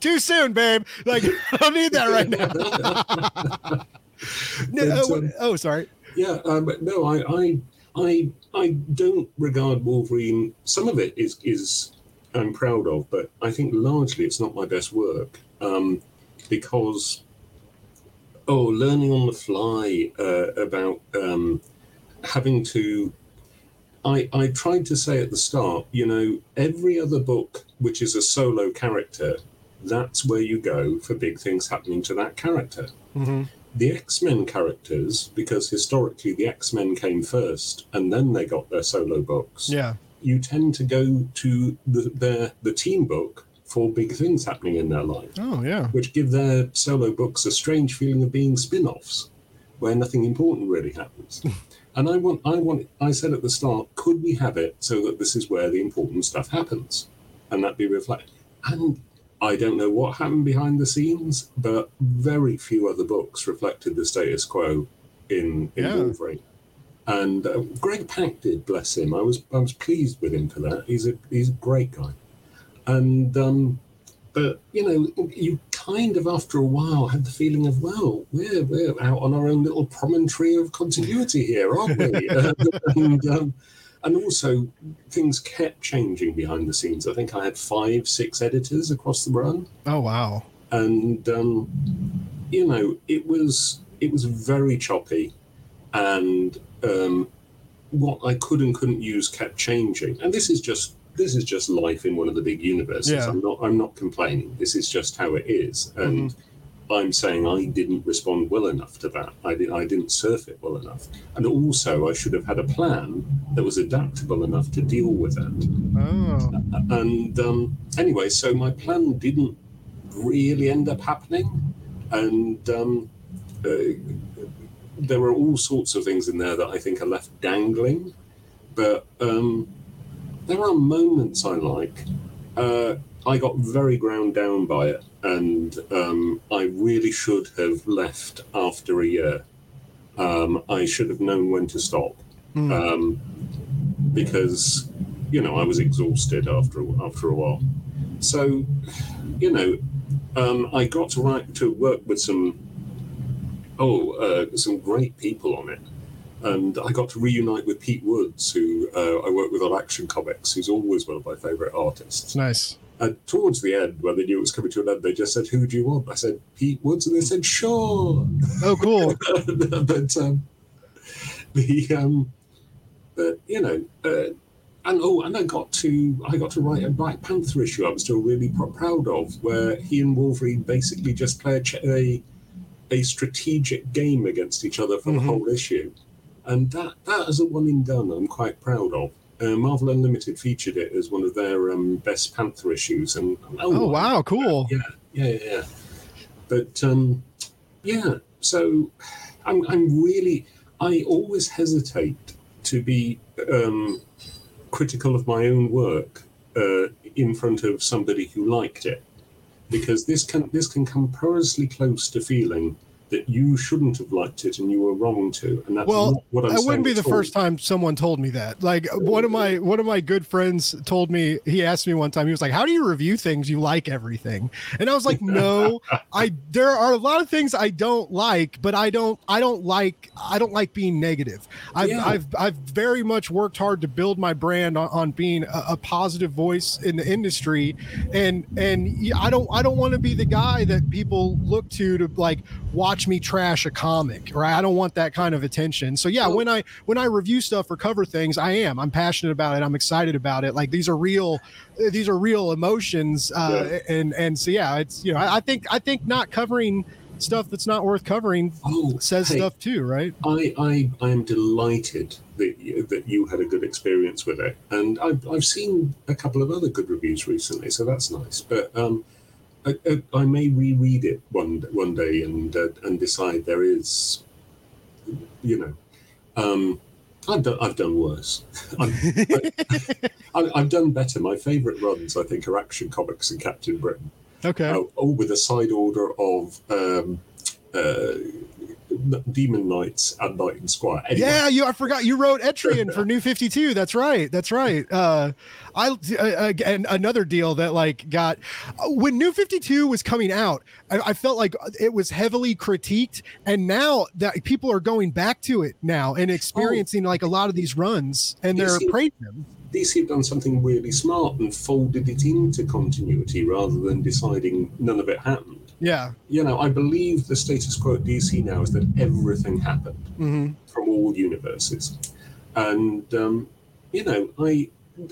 [SPEAKER 1] Too soon, babe. Like <laughs> I don't need that right now. no,
[SPEAKER 2] But,
[SPEAKER 1] oh,
[SPEAKER 2] um,
[SPEAKER 1] oh, sorry.
[SPEAKER 2] Yeah, um, no, I, I, I, I don't regard Wolverine. Some of it is is I'm proud of, but I think largely it's not my best work um, because oh, learning on the fly uh, about um, having to. I, I tried to say at the start, you know, every other book which is a solo character, that's where you go for big things happening to that character
[SPEAKER 1] hmm
[SPEAKER 2] the X Men characters, because historically the X Men came first and then they got their solo books,
[SPEAKER 1] Yeah.
[SPEAKER 2] You tend to go to the, their, the team book for big things happening in their life,
[SPEAKER 1] Oh, yeah.
[SPEAKER 2] which give their solo books a strange feeling of being spin offs where nothing important really happens. <laughs> and I want, I want, I said at the start, could we have it so that this is where the important stuff happens and that be reflected? And I don't know what happened behind the scenes, but very few other books reflected the status quo in, in
[SPEAKER 1] Yeah.
[SPEAKER 2] Wolverine. And uh, Greg Pak did, bless him. I was I was pleased with him for that. He's a he's a great guy. And um, but you know, you kind of after a while had the feeling of, well, we're we're out on our own little promontory of continuity here, aren't we? <laughs> and um, and also things kept changing behind the scenes. I think I had five, six editors across the run,
[SPEAKER 1] Oh, wow.
[SPEAKER 2] and um, you know, it was it was very choppy, and um, what I could and couldn't use kept changing. And this is just this is just life in one of the big universes.
[SPEAKER 1] Yeah.
[SPEAKER 2] I'm not I'm not complaining. This is just how it is, and. I'm saying I didn't respond well enough to that. I, did, I didn't surf it well enough. And also, I should have had a plan that was adaptable enough to deal with that.
[SPEAKER 1] Oh.
[SPEAKER 2] And um, anyway, so my plan didn't really end up happening. And um, uh, there were all sorts of things in there that I think are left dangling. But um, there are moments I like. Uh, I got very ground down by it, and um, I really should have left after a year. Um, I should have known when to stop um, because you know I was exhausted after a- after a while. So you know, um, I got to write to work with some oh uh, some great people on it, and I got to reunite with Pete Woods, who uh, I work with on Action Comics, who's always one of my favourite artists.
[SPEAKER 1] It's nice.
[SPEAKER 2] And towards the end, when they knew it was coming to an end, they just said, "Who do you want?" I said, "Pete Woods," and they said, "Sure."
[SPEAKER 1] Oh, cool. <laughs>
[SPEAKER 2] but um, the um, but you know, uh, and oh, and I got to I got to write a Black Panther issue. I was still really pr- proud of, where he and Wolverine basically just play a ch- a, a strategic game against each other for
[SPEAKER 1] Mhm.
[SPEAKER 2] the whole issue, and that that is a one and done. I'm quite proud of. Uh, Marvel Unlimited featured it as one of their um, best Panther issues, and
[SPEAKER 1] Oh, wow. Cool.
[SPEAKER 2] yeah, yeah, yeah, yeah. But um, yeah, so I'm, I'm really, I always hesitate to be um, critical of my own work uh, in front of somebody who liked it, because this can this can come perilously close to feeling that you shouldn't have liked it and you were wrong to, and that's
[SPEAKER 1] Well,
[SPEAKER 2] not what I'm
[SPEAKER 1] It wouldn't be the
[SPEAKER 2] all.
[SPEAKER 1] first time someone told me that. Like one of my one of my good friends told me he asked me one time he was like, "How do you review things? You like everything?" And I was like, "No, I there are a lot of things I don't like, but I don't I don't like I don't like being negative. I've
[SPEAKER 2] Yeah.
[SPEAKER 1] I've I've very much worked hard to build my brand on, on being a, a positive voice in the industry, and and I don't I don't want to be the guy that people look to to like watch me trash a comic, right? I don't want that kind of attention. So yeah, when I when I review stuff or cover things, I am I'm passionate about it. I'm excited about it. Like these are real these are real emotions, uh, and and so yeah, it's you know I, I think I think not covering stuff that's not worth covering
[SPEAKER 2] Oh,
[SPEAKER 1] says
[SPEAKER 2] hey,
[SPEAKER 1] stuff too, right?
[SPEAKER 2] I, I, I am delighted that you, that you had a good experience with it, and I've, I've seen a couple of other good reviews recently, so that's nice. But um, I, I, I may reread it one one day and uh, and decide there is, you know, um, I've done I've done worse. <laughs> I, I've done better. My favourite runs, I think, are Action Comics and Captain Britain
[SPEAKER 1] Okay.
[SPEAKER 2] uh, all with a side order of um, uh, Demon Knights and Knight and Squire. Anyway.
[SPEAKER 1] Yeah, you. I forgot you wrote Etrigan for <laughs> New Fifty Two. That's right. That's right. Uh, I uh, and another deal that like got when New Fifty Two was coming out. I, I, felt like it was heavily critiqued, and now that people are going back to it now and experiencing oh. like a lot of these runs, and they're praising them.
[SPEAKER 2] DC have done something really smart and folded it into continuity rather than deciding none of it happened.
[SPEAKER 1] Yeah.
[SPEAKER 2] You know, I believe the status quo at DC now is that everything happened
[SPEAKER 1] mm-hmm.
[SPEAKER 2] from all universes, and um, you know, I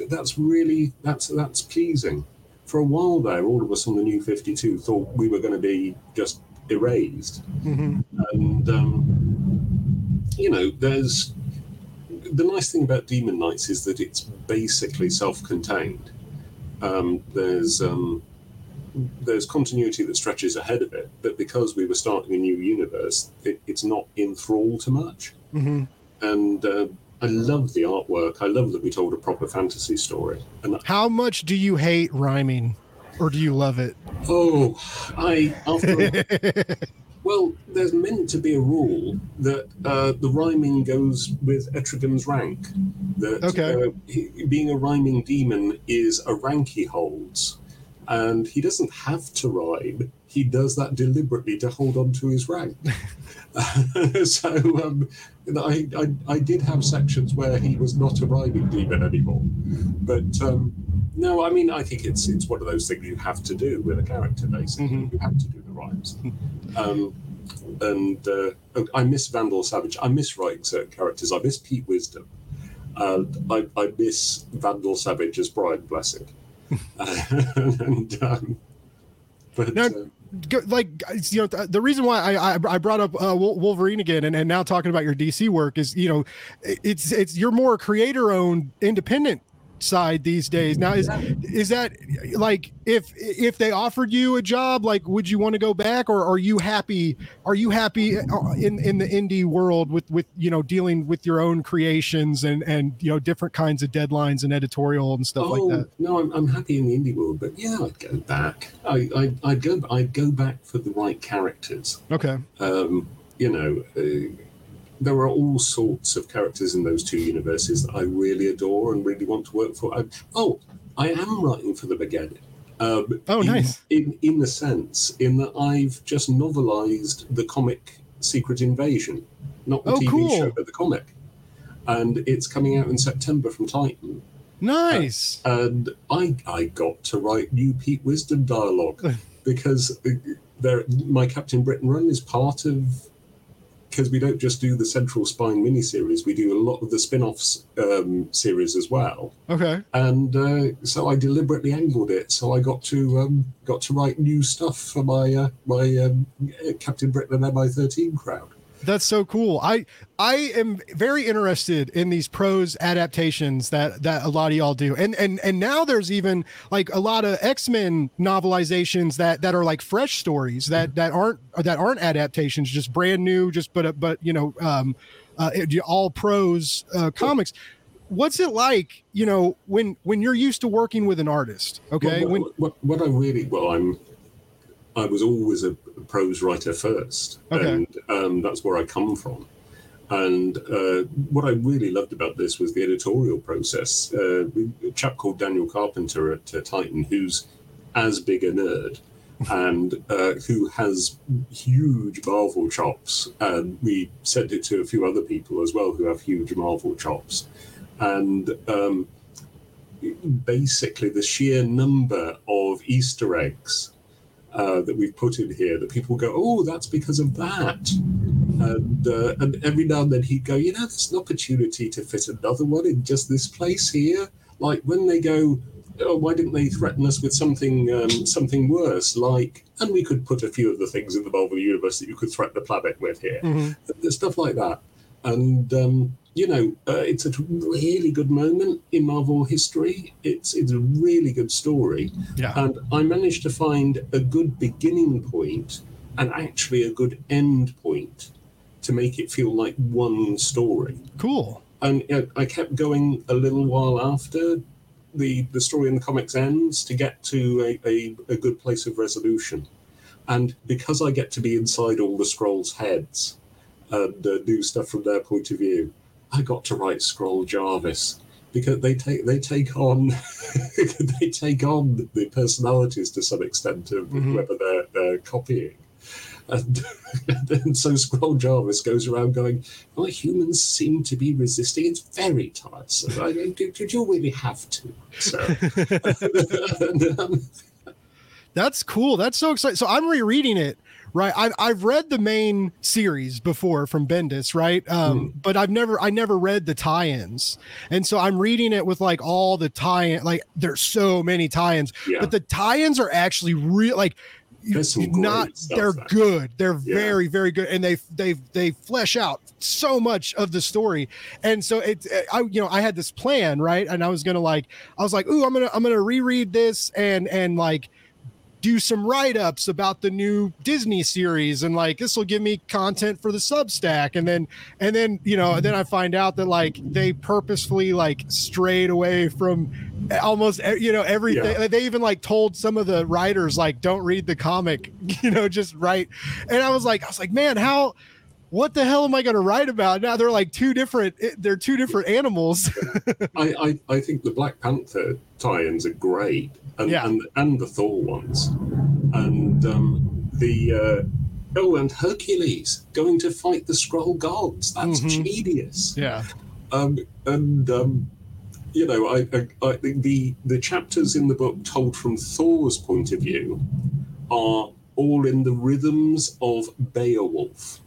[SPEAKER 2] that's really that's that's pleasing. For a while there, all of us on the New Fifty Two thought we were going to be just erased,
[SPEAKER 1] mm-hmm.
[SPEAKER 2] and um, you know, there's the nice thing about Demon Knights is that it's basically self-contained. Um, there's um, there's continuity that stretches ahead of it, but because we were starting a new universe, it, it's not in thrall to much.
[SPEAKER 1] Mm-hmm.
[SPEAKER 2] And uh, I love the artwork. I love that we told a proper fantasy story. And
[SPEAKER 1] how much do you hate rhyming, or do you love it?
[SPEAKER 2] Oh, I after. <laughs> well, there's meant to be a rule that uh, the rhyming goes with Etrigan's rank. That
[SPEAKER 1] okay.
[SPEAKER 2] uh, he, being a rhyming demon is a rank he holds and he doesn't have to rhyme. He does that deliberately to hold on to his rank. <laughs> <laughs> so um, I, I, I, did have sections where he was not a rhyming demon anymore. But um, no, I mean, I think it's it's one of those things you have to do with a character, basically.
[SPEAKER 1] Mm-hmm.
[SPEAKER 2] You have to do the rhymes. Um, and uh, I miss Vandal Savage. I miss writing certain characters. I miss Pete Wisdom. And I, I miss Vandal Savage as Brian Blessed. <laughs> <laughs> and, um, but
[SPEAKER 1] now, uh, like you know the reason why I I, brought up uh, Wolverine again and, and now talking about your DC work is you know it's it's you're more creator owned independent side these days. Now is is that like if if they offered you a job, like would you want to go back, or are you happy? Are you happy uh, in in the indie world with with you know dealing with your own creations and and you know different kinds of deadlines and editorial and stuff
[SPEAKER 2] oh,
[SPEAKER 1] like that?
[SPEAKER 2] No, I'm, I'm happy in the indie world, but yeah, I'd go back. I, I I'd go I'd go back for the right characters.
[SPEAKER 1] Okay.
[SPEAKER 2] Um, you know. Uh, there are all sorts of characters in those two universes that I really adore and really want to work for. I, oh, I am writing for them again. Um,
[SPEAKER 1] oh, nice.
[SPEAKER 2] In in the sense in that I've just novelized the comic Secret Invasion, not the
[SPEAKER 1] oh,
[SPEAKER 2] TV
[SPEAKER 1] cool.
[SPEAKER 2] show, but the comic, and it's coming out in September from Titan.
[SPEAKER 1] Nice.
[SPEAKER 2] Uh, and I I got to write new Pete Wisdom dialogue <laughs> because uh, there my Captain Britain run is part of because we don't just do the Central Spine miniseries, we do a lot of the spin offs um, series as well.
[SPEAKER 1] Okay.
[SPEAKER 2] And uh, so I deliberately angled it, so I got to um, got to write new stuff for my uh, my um, Captain Britain and MI13 crowd.
[SPEAKER 1] That's so cool. I I am very interested in these prose adaptations that that a lot of y'all do. And and and now there's even like a lot of X-Men novelizations that that are like fresh stories that that aren't that aren't adaptations, just brand new, just but but you know um uh, all prose uh, comics. What's it like, you know, when when you're used to working with an artist? Okay,
[SPEAKER 2] well,
[SPEAKER 1] when,
[SPEAKER 2] what, what I really well, I'm I was always a prose writer first,
[SPEAKER 1] okay.
[SPEAKER 2] and um, that's where I come from. And uh, what I really loved about this was the editorial process. Uh, a chap called Daniel Carpenter at uh, Titan, who's as big a nerd and uh, who has huge Marvel chops. And we sent it to a few other people as well who have huge Marvel chops. And um, basically, the sheer number of Easter eggs uh, that we've put in here that people go, oh, that's because of that. And, uh, and every now and then he'd go, you know, there's an opportunity to fit another one in just this place here. Like when they go, oh, why didn't they threaten us with something um, something worse? Like, and we could put a few of the things in the Marvel universe that you could threaten the planet with here.
[SPEAKER 1] Mm-hmm.
[SPEAKER 2] Stuff like that. And um, you know, uh, it's a really good moment in Marvel history. It's it's a really good story,
[SPEAKER 1] yeah.
[SPEAKER 2] and I managed to find a good beginning point and actually a good end point to make it feel like one story.
[SPEAKER 1] Cool.
[SPEAKER 2] And uh, I kept going a little while after the the story in the comics ends to get to a, a, a good place of resolution. And because I get to be inside all the Skrulls' heads, and uh, do stuff from their point of view. I got to write Skrull Jarvis because they take they take on <laughs> they take on the personalities to some extent of
[SPEAKER 1] Mhm.
[SPEAKER 2] whoever they're, they're copying. And, <laughs> and so Skrull Jarvis goes around going, "Well, humans seem to be resisting. It's very tiresome. I mean, did, did you really have to?" So, <laughs> and, um,
[SPEAKER 1] That's cool. That's so exciting. So I'm rereading it. Right. I've, I've read the main series before from Bendis, right? Um, but I've never I never read the tie-ins. And so I'm reading it with like all the tie-in like there's so many tie-ins.
[SPEAKER 2] yeah,
[SPEAKER 1] But the tie-ins are actually real like you-
[SPEAKER 2] There's some
[SPEAKER 1] you
[SPEAKER 2] great
[SPEAKER 1] not they're
[SPEAKER 2] there.
[SPEAKER 1] good. They're
[SPEAKER 2] Yeah.
[SPEAKER 1] very, very good. And they they they flesh out so much of the story. And so it I you know, I had this plan, right? And I was gonna like I was like, ooh, I'm gonna I'm gonna reread this and and like do some write-ups about the new Disney series and like this will give me content for the Substack. And then and then you know then I find out that like they purposefully like strayed away from almost e- you know everything.
[SPEAKER 2] Yeah.
[SPEAKER 1] they even like told some of the writers like don't read the comic <laughs> you know just write. And I was like I was like man how what the hell am I going to write about now they're like two different eh, they're two different animals <laughs>
[SPEAKER 2] I, I, I think the Black Panther tie-ins are great, and
[SPEAKER 1] Yeah.
[SPEAKER 2] and, and the Thor ones, and um, the uh, oh, and Hercules going to fight the Skrull gods. That's
[SPEAKER 1] Mhm.
[SPEAKER 2] genius.
[SPEAKER 1] yeah
[SPEAKER 2] Um, and um, you know, I, I, I think the the chapters in the book told from Thor's point of view are all in the rhythms of Beowulf.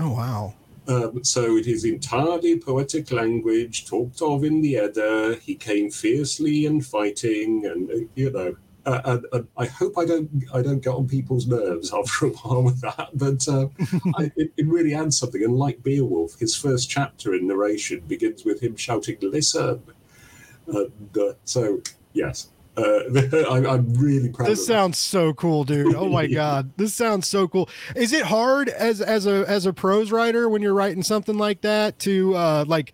[SPEAKER 1] Oh wow
[SPEAKER 2] Um, so it is entirely poetic language, talked of in the Edda. He came fiercely and fighting, and uh, you know. Uh, and, and I hope I don't I don't get on people's nerves after a while with that, but uh, <laughs> I, it, it really adds something. And like Beowulf, his first chapter in narration begins with him shouting "Listen," and uh, so yes, uh, <laughs> I, I'm really proud.
[SPEAKER 1] this
[SPEAKER 2] of that.
[SPEAKER 1] sounds so cool dude oh my <laughs> god this sounds so cool is it hard as as a as a prose writer when you're writing something like that to uh like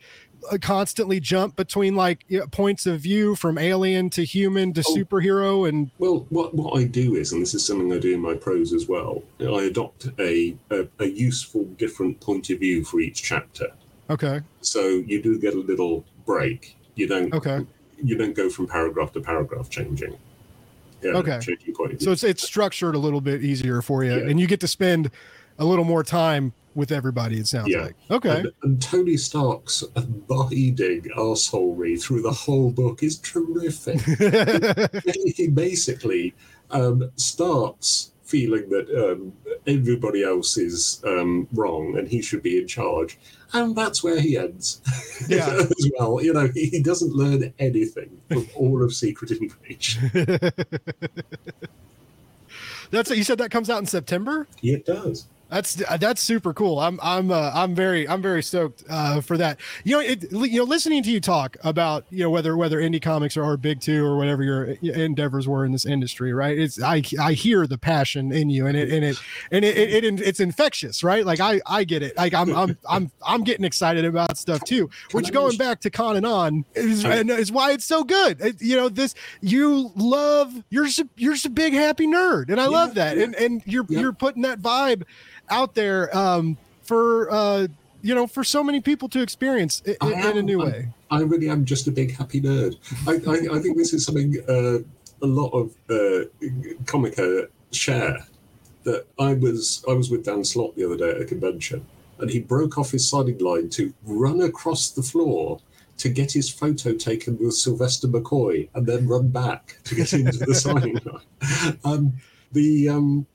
[SPEAKER 1] uh, constantly jump between like you know, points of view from alien to human to
[SPEAKER 2] Oh.
[SPEAKER 1] superhero and
[SPEAKER 2] Well, what, what I do is, and this is something I do in my prose as well, I adopt a, a, a useful different point of view for each chapter.
[SPEAKER 1] okay
[SPEAKER 2] So you do get a little break. You don't
[SPEAKER 1] okay
[SPEAKER 2] you don't go from paragraph to paragraph changing. Yeah,
[SPEAKER 1] Okay.
[SPEAKER 2] Changing
[SPEAKER 1] so it's it's structured a little bit easier for you
[SPEAKER 2] Yeah.
[SPEAKER 1] and you get to spend a little more time with everybody it sounds
[SPEAKER 2] Yeah.
[SPEAKER 1] like okay
[SPEAKER 2] And, and Tony Stark's abiding arseholery through the whole book is terrific. <laughs> <laughs> he basically um, starts feeling that um, everybody else is um, wrong and he should be in charge. And that's where he ends
[SPEAKER 1] Yeah. <laughs>
[SPEAKER 2] as well. You know, he, he doesn't learn anything from <laughs> all of Secret Invasion. <laughs>
[SPEAKER 1] that's it. you said that comes out in september
[SPEAKER 2] It does.
[SPEAKER 1] That's that's super cool. I'm I'm uh, I'm very I'm very stoked uh, for that. You know, it, you know, listening to you talk about you know whether whether indie comics or big two or whatever your endeavors were in this industry, right? It's I I hear the passion in you, and it and it and it, it, it it's infectious, right? Like I I get it. Like I'm I'm I'm I'm getting excited about stuff too. Which going back to Con and On is and is why it's so good. It- you know, this you love you're you're just a big happy nerd, and I love that.
[SPEAKER 2] yeah.
[SPEAKER 1] And and you're
[SPEAKER 2] Yeah.
[SPEAKER 1] you're putting that vibe out there um, for uh, you know for so many people to experience in, in a new
[SPEAKER 2] I'm-
[SPEAKER 1] way.
[SPEAKER 2] I really am just a big happy nerd. I, I, I think this is something uh, a lot of uh, comica share. That I was I was with Dan Slott the other day at a convention, and he broke off his signing line to run across the floor to get his photo taken with Sylvester McCoy, and then run back to get into the <laughs> signing line. Um, the um,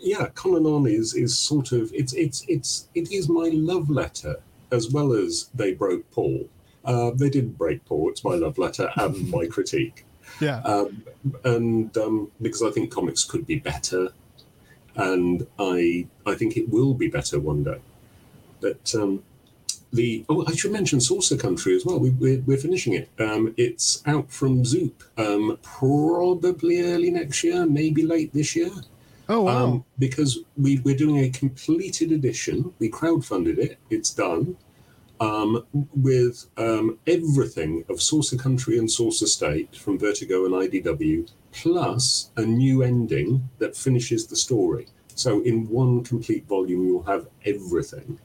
[SPEAKER 2] yeah, Con and On is is sort of it's it's it's it is my love letter as well as they broke Paul. Uh, they didn't break Paul. It's my love letter <laughs> and my critique.
[SPEAKER 1] Yeah,
[SPEAKER 2] Um, and um, because I think comics could be better, and I I think it will be better one day. But um, the oh, I should mention Saucer Country as well. We, we're, we're finishing it. Um, it's out from Zoop, um, probably early next year, maybe late this year.
[SPEAKER 1] Oh wow,
[SPEAKER 2] Um, because we, we're doing a completed edition. We crowdfunded it. It's done. Um, with um, everything of Saucer Country and Saucer State from Vertigo and IDW, plus a new ending that finishes the story. So in one complete volume, you'll have everything.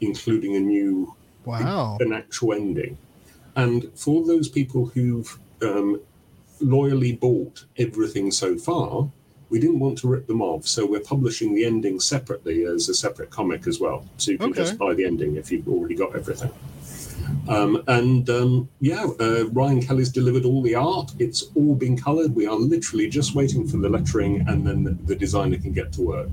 [SPEAKER 2] including a new
[SPEAKER 1] Wow.
[SPEAKER 2] an actual ending. And for those people who've um, loyally bought everything so far, we didn't want to rip them off, so we're publishing the ending separately as a separate comic as well. So you can
[SPEAKER 1] Okay.
[SPEAKER 2] just buy the ending if you've already got everything. Um, and um, yeah, uh, Ryan Kelly's delivered all the art. It's all been coloured. We are literally just waiting for the lettering, and then the, the designer can get to work.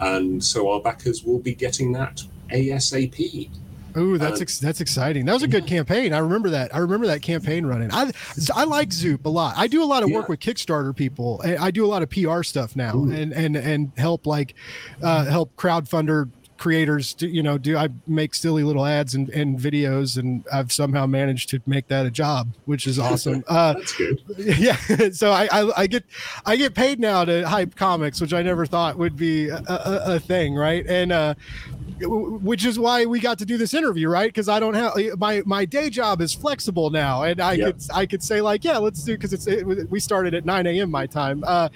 [SPEAKER 2] And so our backers will be getting that ASAP.
[SPEAKER 1] Ooh, that's
[SPEAKER 2] Uh,
[SPEAKER 1] ex- that's exciting. That was a good campaign. I remember that. I remember that campaign running. I I like Zoop a lot. I do a lot of work with Kickstarter people. I do a lot of PR stuff now,
[SPEAKER 2] Ooh.
[SPEAKER 1] and and and help like uh, help crowdfunder creators. Do, you know, do I make silly little ads and, and videos, and I've somehow managed to make that a job, which is awesome. <laughs> Uh,
[SPEAKER 2] That's good. <laughs>
[SPEAKER 1] yeah <laughs> so I, I i get i get paid now to hype comics which i never thought would be a, a, a thing right and uh which is why we got to do this interview right? Because i don't have my my day job is flexible now and i could i could say like yeah let's do because it's it, we started at 9 a.m my time. Uh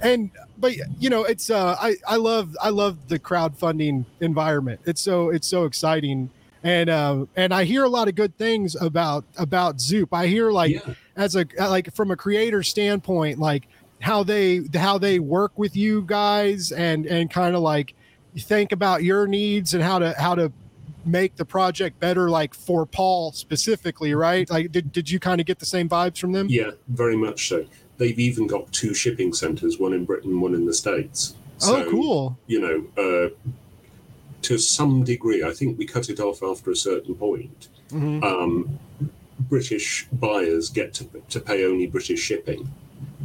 [SPEAKER 1] and but you know it's uh i i love i love the crowdfunding environment. It's so it's so exciting. And uh and i hear a lot of good things about about zoop. I hear like
[SPEAKER 2] yeah.
[SPEAKER 1] as a like from a creator standpoint like how they how they work with you guys and and kind of like think about your needs and how to how to make the project better like for paul specifically right like did, did you kind of get the same vibes from them
[SPEAKER 2] Yeah, very much so. They've even got two shipping centers, one in Britain, one in the States.
[SPEAKER 1] oh cool
[SPEAKER 2] You know, uh, to some degree, I think we cut it off after a certain point.
[SPEAKER 1] Mhm.
[SPEAKER 2] Um, British buyers get to, to pay only British shipping,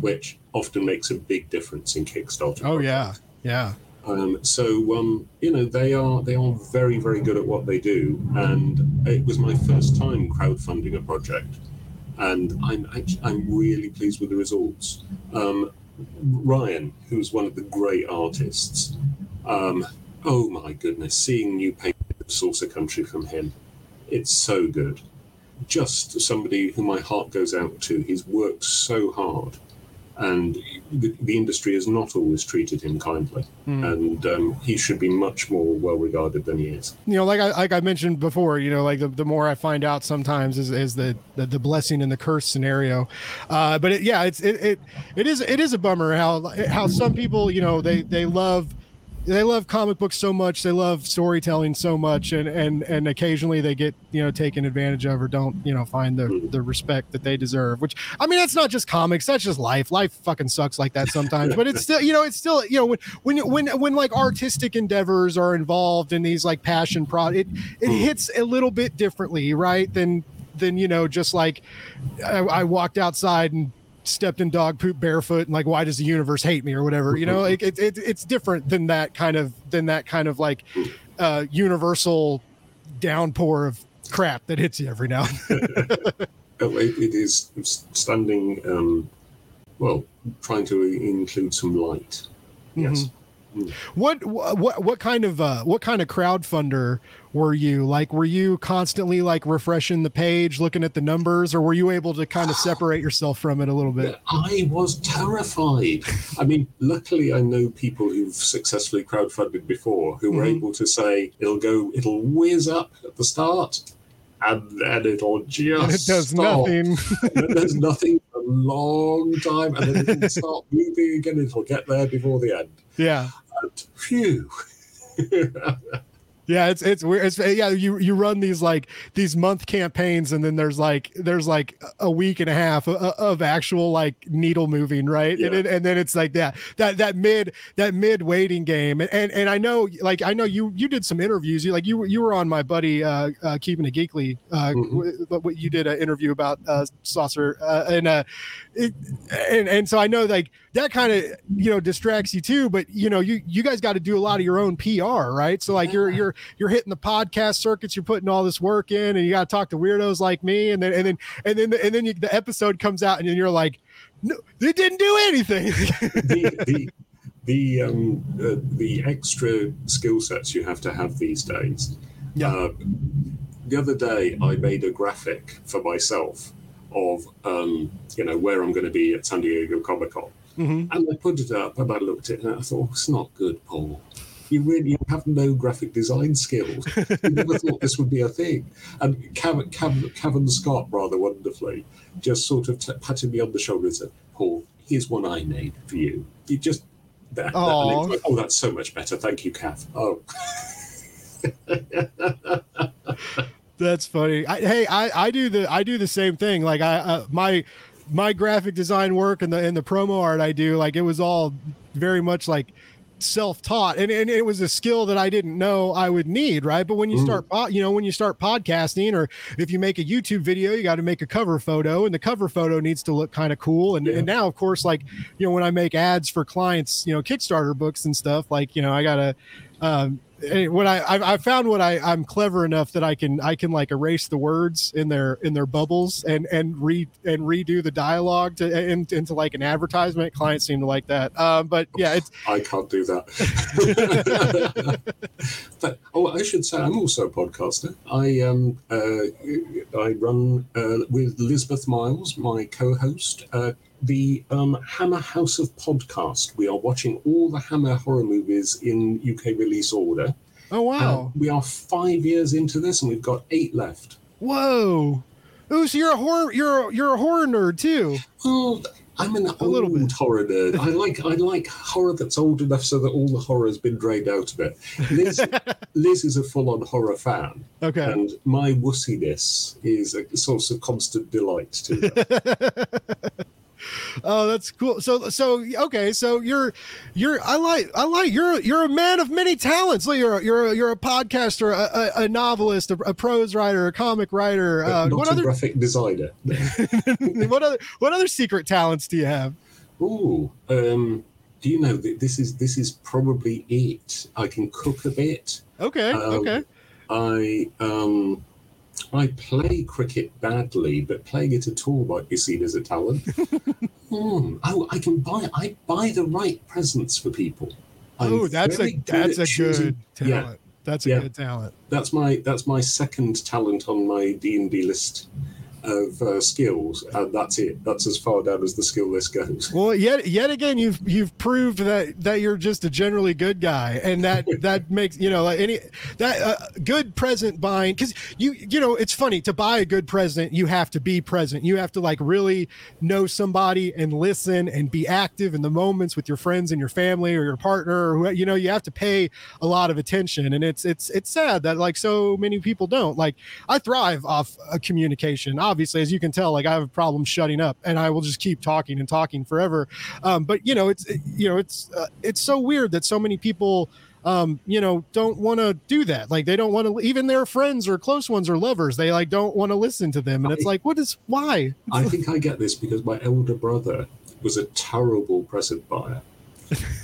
[SPEAKER 2] which often makes a big difference in Kickstarter.
[SPEAKER 1] oh yeah yeah
[SPEAKER 2] Um, so um, you know they are they are very very good at what they do, and it was my first time crowdfunding a project, and I'm actually, I'm really pleased with the results. Um, Ryan, who's one of the great artists, um, oh my goodness, seeing new paint of Saucer Country from him, it's so good. Just somebody who my heart goes out to. He's worked so hard, and the, the industry has not always treated him kindly
[SPEAKER 1] Hmm.
[SPEAKER 2] and um, he should be much more well regarded than he is.
[SPEAKER 1] you know like i like i mentioned before you know like the, the more i find out sometimes is, is the, the the blessing and the curse scenario uh but it, yeah it's it, it it is it is a bummer how how some people you know they they love they love comic books so much they love storytelling so much and and and occasionally they get you know taken advantage of or don't you know find the the respect that they deserve which i mean that's not just comics that's just life. Life fucking sucks like that sometimes but it's still you know it's still you know when when when when like artistic endeavors are involved in these like passion pro it it hmm. hits a little bit differently right than than you know just like I, I walked outside and stepped in dog poop barefoot and like why does the universe hate me or whatever you know like it, it, it's different than that kind of than that kind of like uh universal downpour of crap that hits you every now and then. <laughs> <laughs>
[SPEAKER 2] It, it is standing, um, well, trying to include some light. Yes.
[SPEAKER 1] What what what kind of uh what kind of crowdfunder were you like were you constantly like refreshing the page looking at the numbers or were you able to kind of separate yourself from it a little bit
[SPEAKER 2] I was terrified. I mean, luckily, I know people who've successfully crowdfunded before who were
[SPEAKER 1] Mhm.
[SPEAKER 2] able to say it'll go, it'll whiz up at the start, and then it'll just
[SPEAKER 1] and it does
[SPEAKER 2] stop.
[SPEAKER 1] nothing
[SPEAKER 2] there's nothing for a long time, and then it'll start <laughs> moving again. It'll get there before the end.
[SPEAKER 1] yeah
[SPEAKER 2] phew. <laughs>
[SPEAKER 1] Yeah, it's it's weird. It's yeah, you you run these like these month campaigns, and then there's like there's like a week and a half of, of actual like needle moving, right? And
[SPEAKER 2] Yeah.
[SPEAKER 1] it, and then it's like that that that mid that mid waiting game, and, and and I know like I know you you did some interviews. You like you were you were on my buddy uh, uh keeping it geekly. Uh,
[SPEAKER 2] Mhm.
[SPEAKER 1] but what you did an interview about uh saucer uh, and uh it, and and so I know like that kind of you know distracts you too. But you know you you guys got to do a lot of your own PR, right? So like you're you're you're hitting the podcast circuits, you're putting all this work in, and you got to talk to weirdos like me, and then and then and then and then you, the episode comes out, and then you're like, no, they didn't do anything. <laughs>
[SPEAKER 2] the the the um uh, the extra skill sets you have to have these days.
[SPEAKER 1] Yeah.
[SPEAKER 2] Uh, the other day, I made a graphic for myself of um, you know where I'm going to be at San Diego Comic Con,
[SPEAKER 1] Mhm.
[SPEAKER 2] and I put it up, and I looked at it, and I thought it's not good, Paul. You really you have no graphic design skills. You never thought this would be a thing. And Cav, Cav, Cavan Scott, rather wonderfully, just sort of t- patted me on the shoulder and said, Paul, here's one I made for you. You just, that, that- and
[SPEAKER 1] Aw.
[SPEAKER 2] it's like, oh, that's so much better. Thank you, Cav. Oh,
[SPEAKER 1] That's funny. I, hey, I, I do the I do the same thing. Like I uh, my my graphic design work and the and the promo art I do, like it was all very much like self-taught and, and it was a skill that I didn't know I would need, right? But when you
[SPEAKER 2] Mm.
[SPEAKER 1] start po- you know, when you start podcasting or if you make a YouTube video, you got to make a cover photo and the cover photo needs to look kind of cool. And,
[SPEAKER 2] Yeah.
[SPEAKER 1] and now of course like, you know, when I make ads for clients, you know, Kickstarter books and stuff, like, you know, I got to um I, I I found what I I'm clever enough that I can I can like erase the words in their in their bubbles and and read and redo the dialogue to in, into like an advertisement. Clients seem to like that. Um, but yeah, it's <laughs>
[SPEAKER 2] I can't do that. <laughs> but oh, I should say I'm also a podcaster. I um uh, I run uh, with Elizabeth Miles, my co-host, uh, the um, Hammer House of Podcast. We are watching all the Hammer horror movies in UK release order.
[SPEAKER 1] oh wow,
[SPEAKER 2] Uh, we are five years into this, and we've got eight left.
[SPEAKER 1] whoa. Ooh, so you're a horror you're a, you're a horror nerd too.
[SPEAKER 2] Well, I'm an
[SPEAKER 1] A little
[SPEAKER 2] old
[SPEAKER 1] bit.
[SPEAKER 2] horror nerd. I <laughs> like I like horror that's old enough so that all the horror has been drained out of it. Liz, <laughs> Liz is a full-on horror fan,
[SPEAKER 1] Okay.
[SPEAKER 2] and my wussiness is a source of constant delight to her. <laughs>
[SPEAKER 1] Oh, that's cool. So, so okay. So you're, you're. I like. I like. You're. You're a man of many talents. You're. You're. You're a podcaster, a, a, a novelist, a, a prose writer, a comic writer. Uh,
[SPEAKER 2] Not
[SPEAKER 1] what
[SPEAKER 2] a
[SPEAKER 1] other?
[SPEAKER 2] graphic designer. <laughs>
[SPEAKER 1] what other? What other secret talents do you have?
[SPEAKER 2] Ooh, um, do you know that this is this is probably it? I can cook a bit.
[SPEAKER 1] Okay.
[SPEAKER 2] Um,
[SPEAKER 1] okay.
[SPEAKER 2] I um, I play cricket badly, but playing it at all might be seen as a talent. <laughs> Hmm. Oh, I can buy. I buy the right presents for people. I'm
[SPEAKER 1] Oh, that's a
[SPEAKER 2] good
[SPEAKER 1] that's
[SPEAKER 2] at
[SPEAKER 1] a
[SPEAKER 2] choosing-
[SPEAKER 1] good
[SPEAKER 2] Yeah,
[SPEAKER 1] talent. That's a
[SPEAKER 2] Yeah.
[SPEAKER 1] good talent.
[SPEAKER 2] that's my that's my second talent on my D and D list of uh, skills, and that's it. That's as far down as the skill list goes. <laughs>
[SPEAKER 1] Well, yet yet again, you've you've proved that that you're just a generally good guy, and that <laughs> that makes you know like any that uh, good present buying because you you know it's funny to buy a good present you have to be present you have to like really know somebody and listen and be active in the moments with your friends and your family or your partner or who you know you have to pay a lot of attention and it's it's it's sad that like so many people don't like I thrive off uh, communication obviously as you can tell like I have a problem shutting up and I will just keep talking and talking forever um, but you know it's it- you know it's uh, it's so weird that so many people um, you know, don't want to do that. Like they don't want to, even their friends or close ones or lovers, they like don't want to listen to them. And it's
[SPEAKER 2] I-
[SPEAKER 1] like, what is why?
[SPEAKER 2] I think I get this because my elder brother was a terrible present buyer.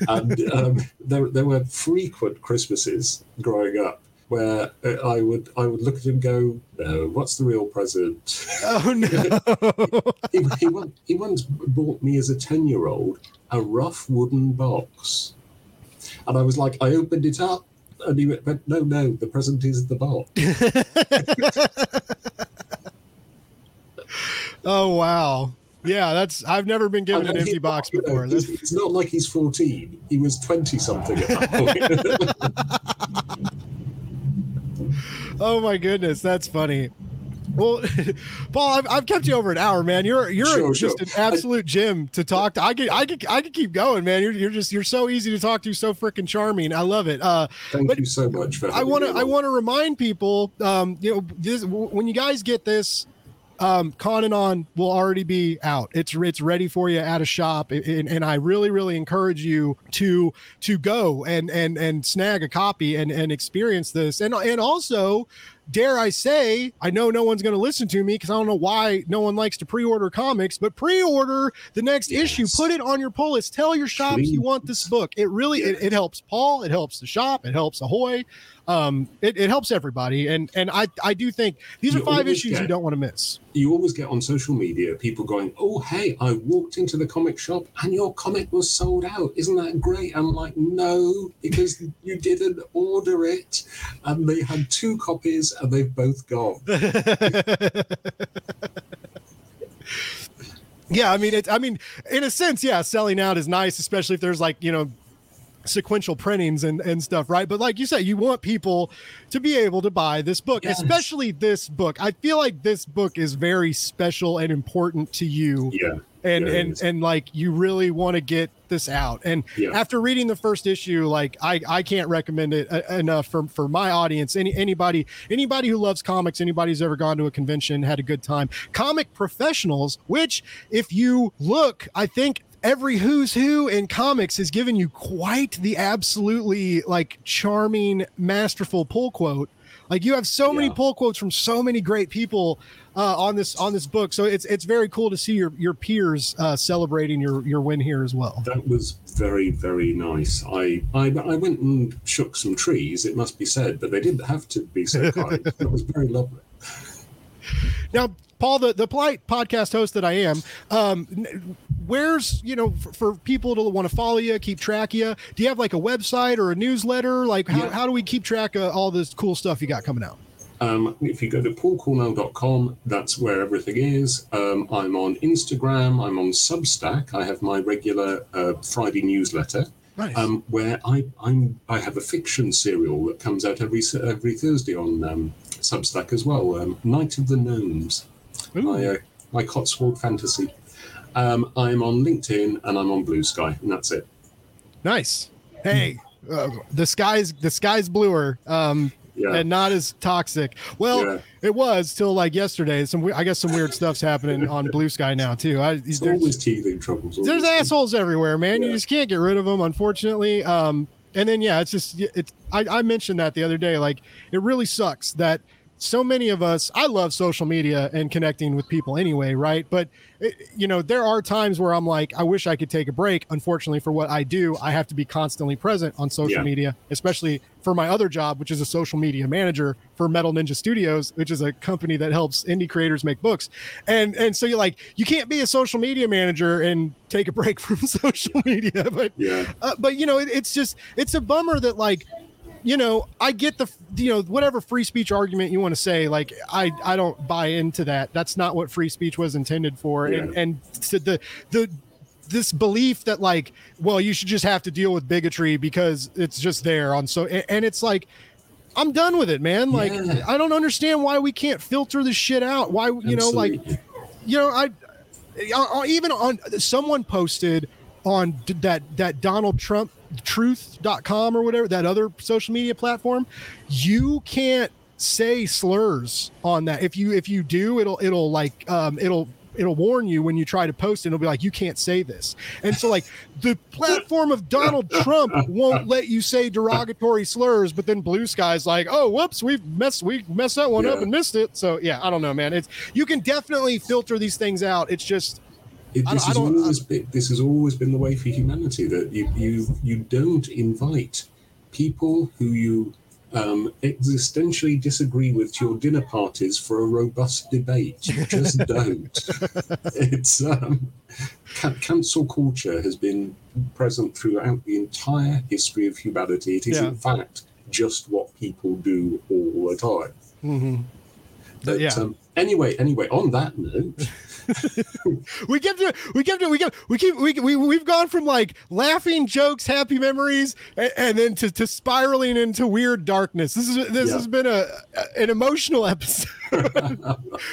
[SPEAKER 2] and um, there, there were frequent Christmases growing up where uh, I would I would look at him and go, no, what's the real present?
[SPEAKER 1] Oh no. <laughs>
[SPEAKER 2] he, he, once, he once bought me as a 10 year old a rough wooden box. And I was like, I opened it up. And he went, no, no, the present is the box. <laughs>
[SPEAKER 1] oh wow. Yeah, that's I've never been given an empty
[SPEAKER 2] he-
[SPEAKER 1] box
[SPEAKER 2] you know,
[SPEAKER 1] before.
[SPEAKER 2] It's, it's not like he's 14. He was 20 something at that point. <laughs>
[SPEAKER 1] oh my goodness, that's funny. Well, <laughs> Paul, I've, I've kept you over an hour, man. You're you're
[SPEAKER 2] Sure,
[SPEAKER 1] just
[SPEAKER 2] sure.
[SPEAKER 1] an absolute gem to talk to. I could I could I could keep going, man. You're you're just you're so easy to talk to, so freaking charming. I love it. Uh,
[SPEAKER 2] Thank you so much for
[SPEAKER 1] I want to. I want to remind people. Um, you know, this when you guys get this, um, Con and On will already be out. It's it's ready for you at a shop, and, and I really really encourage you to to go and and and snag a copy and and experience this, and and also. Dare I say, I know no one's going to listen to me because I don't know why no one likes to pre-order comics, but pre-order the next issue. Put it on your pull list. Tell your shops you want this book. It really it, it helps Paul. It helps the shop. It helps Ahoy um it, it helps everybody and and i i do think these are five issues you don't want to miss
[SPEAKER 2] You always get on social media people going, Oh, hey, I walked into the comic shop and your comic was sold out. Isn't that great? I'm like, No, because <laughs> you didn't order it. And they had two copies and they've both gone. <laughs>
[SPEAKER 1] yeah i mean it's i mean in a sense yeah selling out is nice especially if there's like you know sequential printings and, and stuff, right? But like you said, you want people to be able to buy this book, yes. especially this book. I feel like this book is very special and important to you.
[SPEAKER 2] Yeah.
[SPEAKER 1] And yeah, and and like you really want to get this out. And yeah. after reading the first issue, like I I can't recommend it uh, enough for for my audience. Any anybody anybody who loves comics, anybody who's ever gone to a convention, had a good time. Comic professionals, which if you look, I think every who's who in comics has given you quite the absolutely like charming, masterful pull quote. Like you have so yeah. many pull quotes from so many great people uh, on this on this book. So it's it's very cool to see your your peers uh, celebrating your your win here as well.
[SPEAKER 2] That was very very nice. I, I I went and shook some trees. It must be said, but they didn't have to be so kind. it was very lovely.
[SPEAKER 1] Now, Paul, the, the polite podcast host that I am, um, where's you know for, for, people to want to follow you keep track of you do you have like a website or a newsletter like how, yeah. how do we keep track of all this cool stuff you got coming out
[SPEAKER 2] um, if you go to paulcornell.com, that's where everything is. Um, I'm on Instagram. I'm on Substack. I have my regular uh, Friday newsletter, nice. um, where I I'm I have a fiction serial that comes out every every Thursday on um, Substack as well. Um, Night of the Gnomes, my uh, my Cotswold fantasy. Um, I'm on LinkedIn and I'm on Blue Sky, and that's it.
[SPEAKER 1] Nice. Hey, uh, the sky's the sky's bluer. Um, yeah. and not as toxic. Well, yeah. it was till like yesterday. Some I guess some weird stuff's happening on Blue Sky now too. I,
[SPEAKER 2] there's always teething troubles.
[SPEAKER 1] There's assholes everywhere, man. Yeah. You just can't get rid of them, unfortunately. Um, and then yeah, it's just it's. I, I mentioned that the other day. Like it really sucks that so many of us i love social media and connecting with people anyway right? But it, you know there are times where i'm like i wish i could take a break. Unfortunately for what i do i have to be constantly present on social yeah. media especially for my other job which is a social media manager for metal ninja studios which is a company that helps indie creators make books. And and so you're like you can't be a social media manager and take a break <laughs> from social media. But
[SPEAKER 2] yeah.
[SPEAKER 1] uh, but you know it, it's just it's a bummer that like you know, I get the you know whatever free speech argument you want to say. Like I I don't buy into that. That's not what free speech was intended for. Yeah. And and the the this belief that like well you should just have to deal with bigotry because it's just there on so and it's like i'm done with it man like yeah. i don't understand why we can't filter this shit out why you Absolutely. know like you know I, I even on someone posted on that that donald trump truth.com or whatever that other social media platform you can't say slurs on that. If you if you do it'll it'll like um it'll it'll warn you when you try to post it. It'll be like you can't say this. And so like the platform of donald trump won't let you say derogatory slurs but then blue sky's like oh whoops we've messed we messed that one yeah. up and missed it. So yeah i don't know man. It's you can definitely filter these things out. It's just
[SPEAKER 2] it, this, has always been, this has always been the way for humanity that you you you don't invite people who you um, existentially disagree with to your dinner parties for a robust debate. You just <laughs> don't. it's um, cancel culture has been present throughout the entire history of humanity. It is yeah. in fact just what people do all the time.
[SPEAKER 1] Mm-hmm.
[SPEAKER 2] But, yeah. Um, anyway, anyway, on that note. <laughs> <laughs>
[SPEAKER 1] we kept to, we kept to, we kept we keep we, we we've gone from like laughing jokes happy memories and, and then to, to spiraling into weird darkness this is this yeah. has been a an emotional <laughs> episode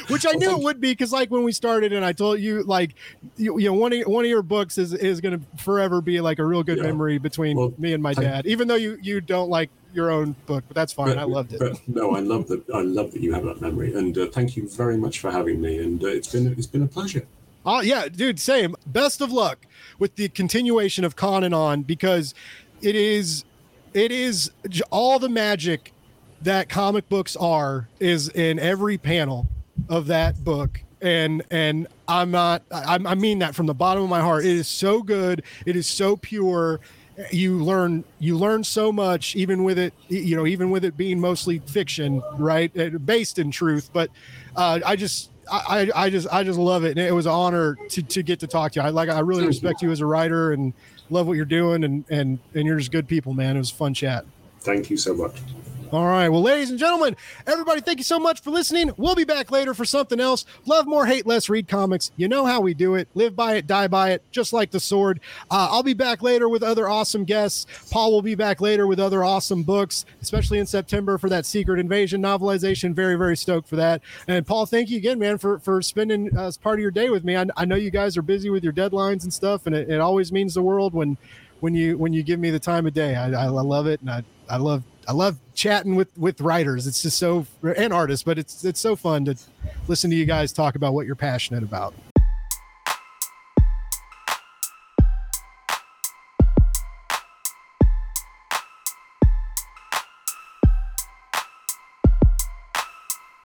[SPEAKER 1] which i knew it would be because like when we started and i told you like you, you know one of one of your books is is going to forever be like a real good yeah. memory between well, me and my dad even though you you don't like your own book, but that's fine. But, I loved it.
[SPEAKER 2] no, I love that. I love that you have that memory, and uh, thank you very much for having me. And uh, it's been it's been a pleasure.
[SPEAKER 1] Oh yeah, dude. Same. Best of luck with the continuation of Con and On because it is it is all the magic that comic books are is in every panel of that book and and i'm not I, I mean that from the bottom of my heart it is so good it is so pure you learn you learn so much even with it you know even with it being mostly fiction right? Uh, based in truth but uh, i just I, I just I just love it and it was an honor to, to get to talk to you. I like I really respect you as a writer and love what you're doing and and and you're just good people man. It was fun chat.
[SPEAKER 2] Thank you so much
[SPEAKER 1] All right. Well, ladies and gentlemen, everybody, thank you so much for listening. We'll be back later for something else. Love more, hate less, read comics. You know how we do it. Live by it, die by it, just like the sword. Uh, I'll be back later with other awesome guests. Paul will be back later with other awesome books, especially in September for that Secret Invasion novelization. Very, very stoked for that. And Paul, thank you again, man, for for spending uh, part of your day with me. I, I, know you guys are busy with your deadlines and stuff, and it, it always means the world when when you when you give me the time of day. I, I love it, and I I love I love chatting with with writers. It's just so and artists, but it's it's so fun to listen to you guys talk about what you're passionate about.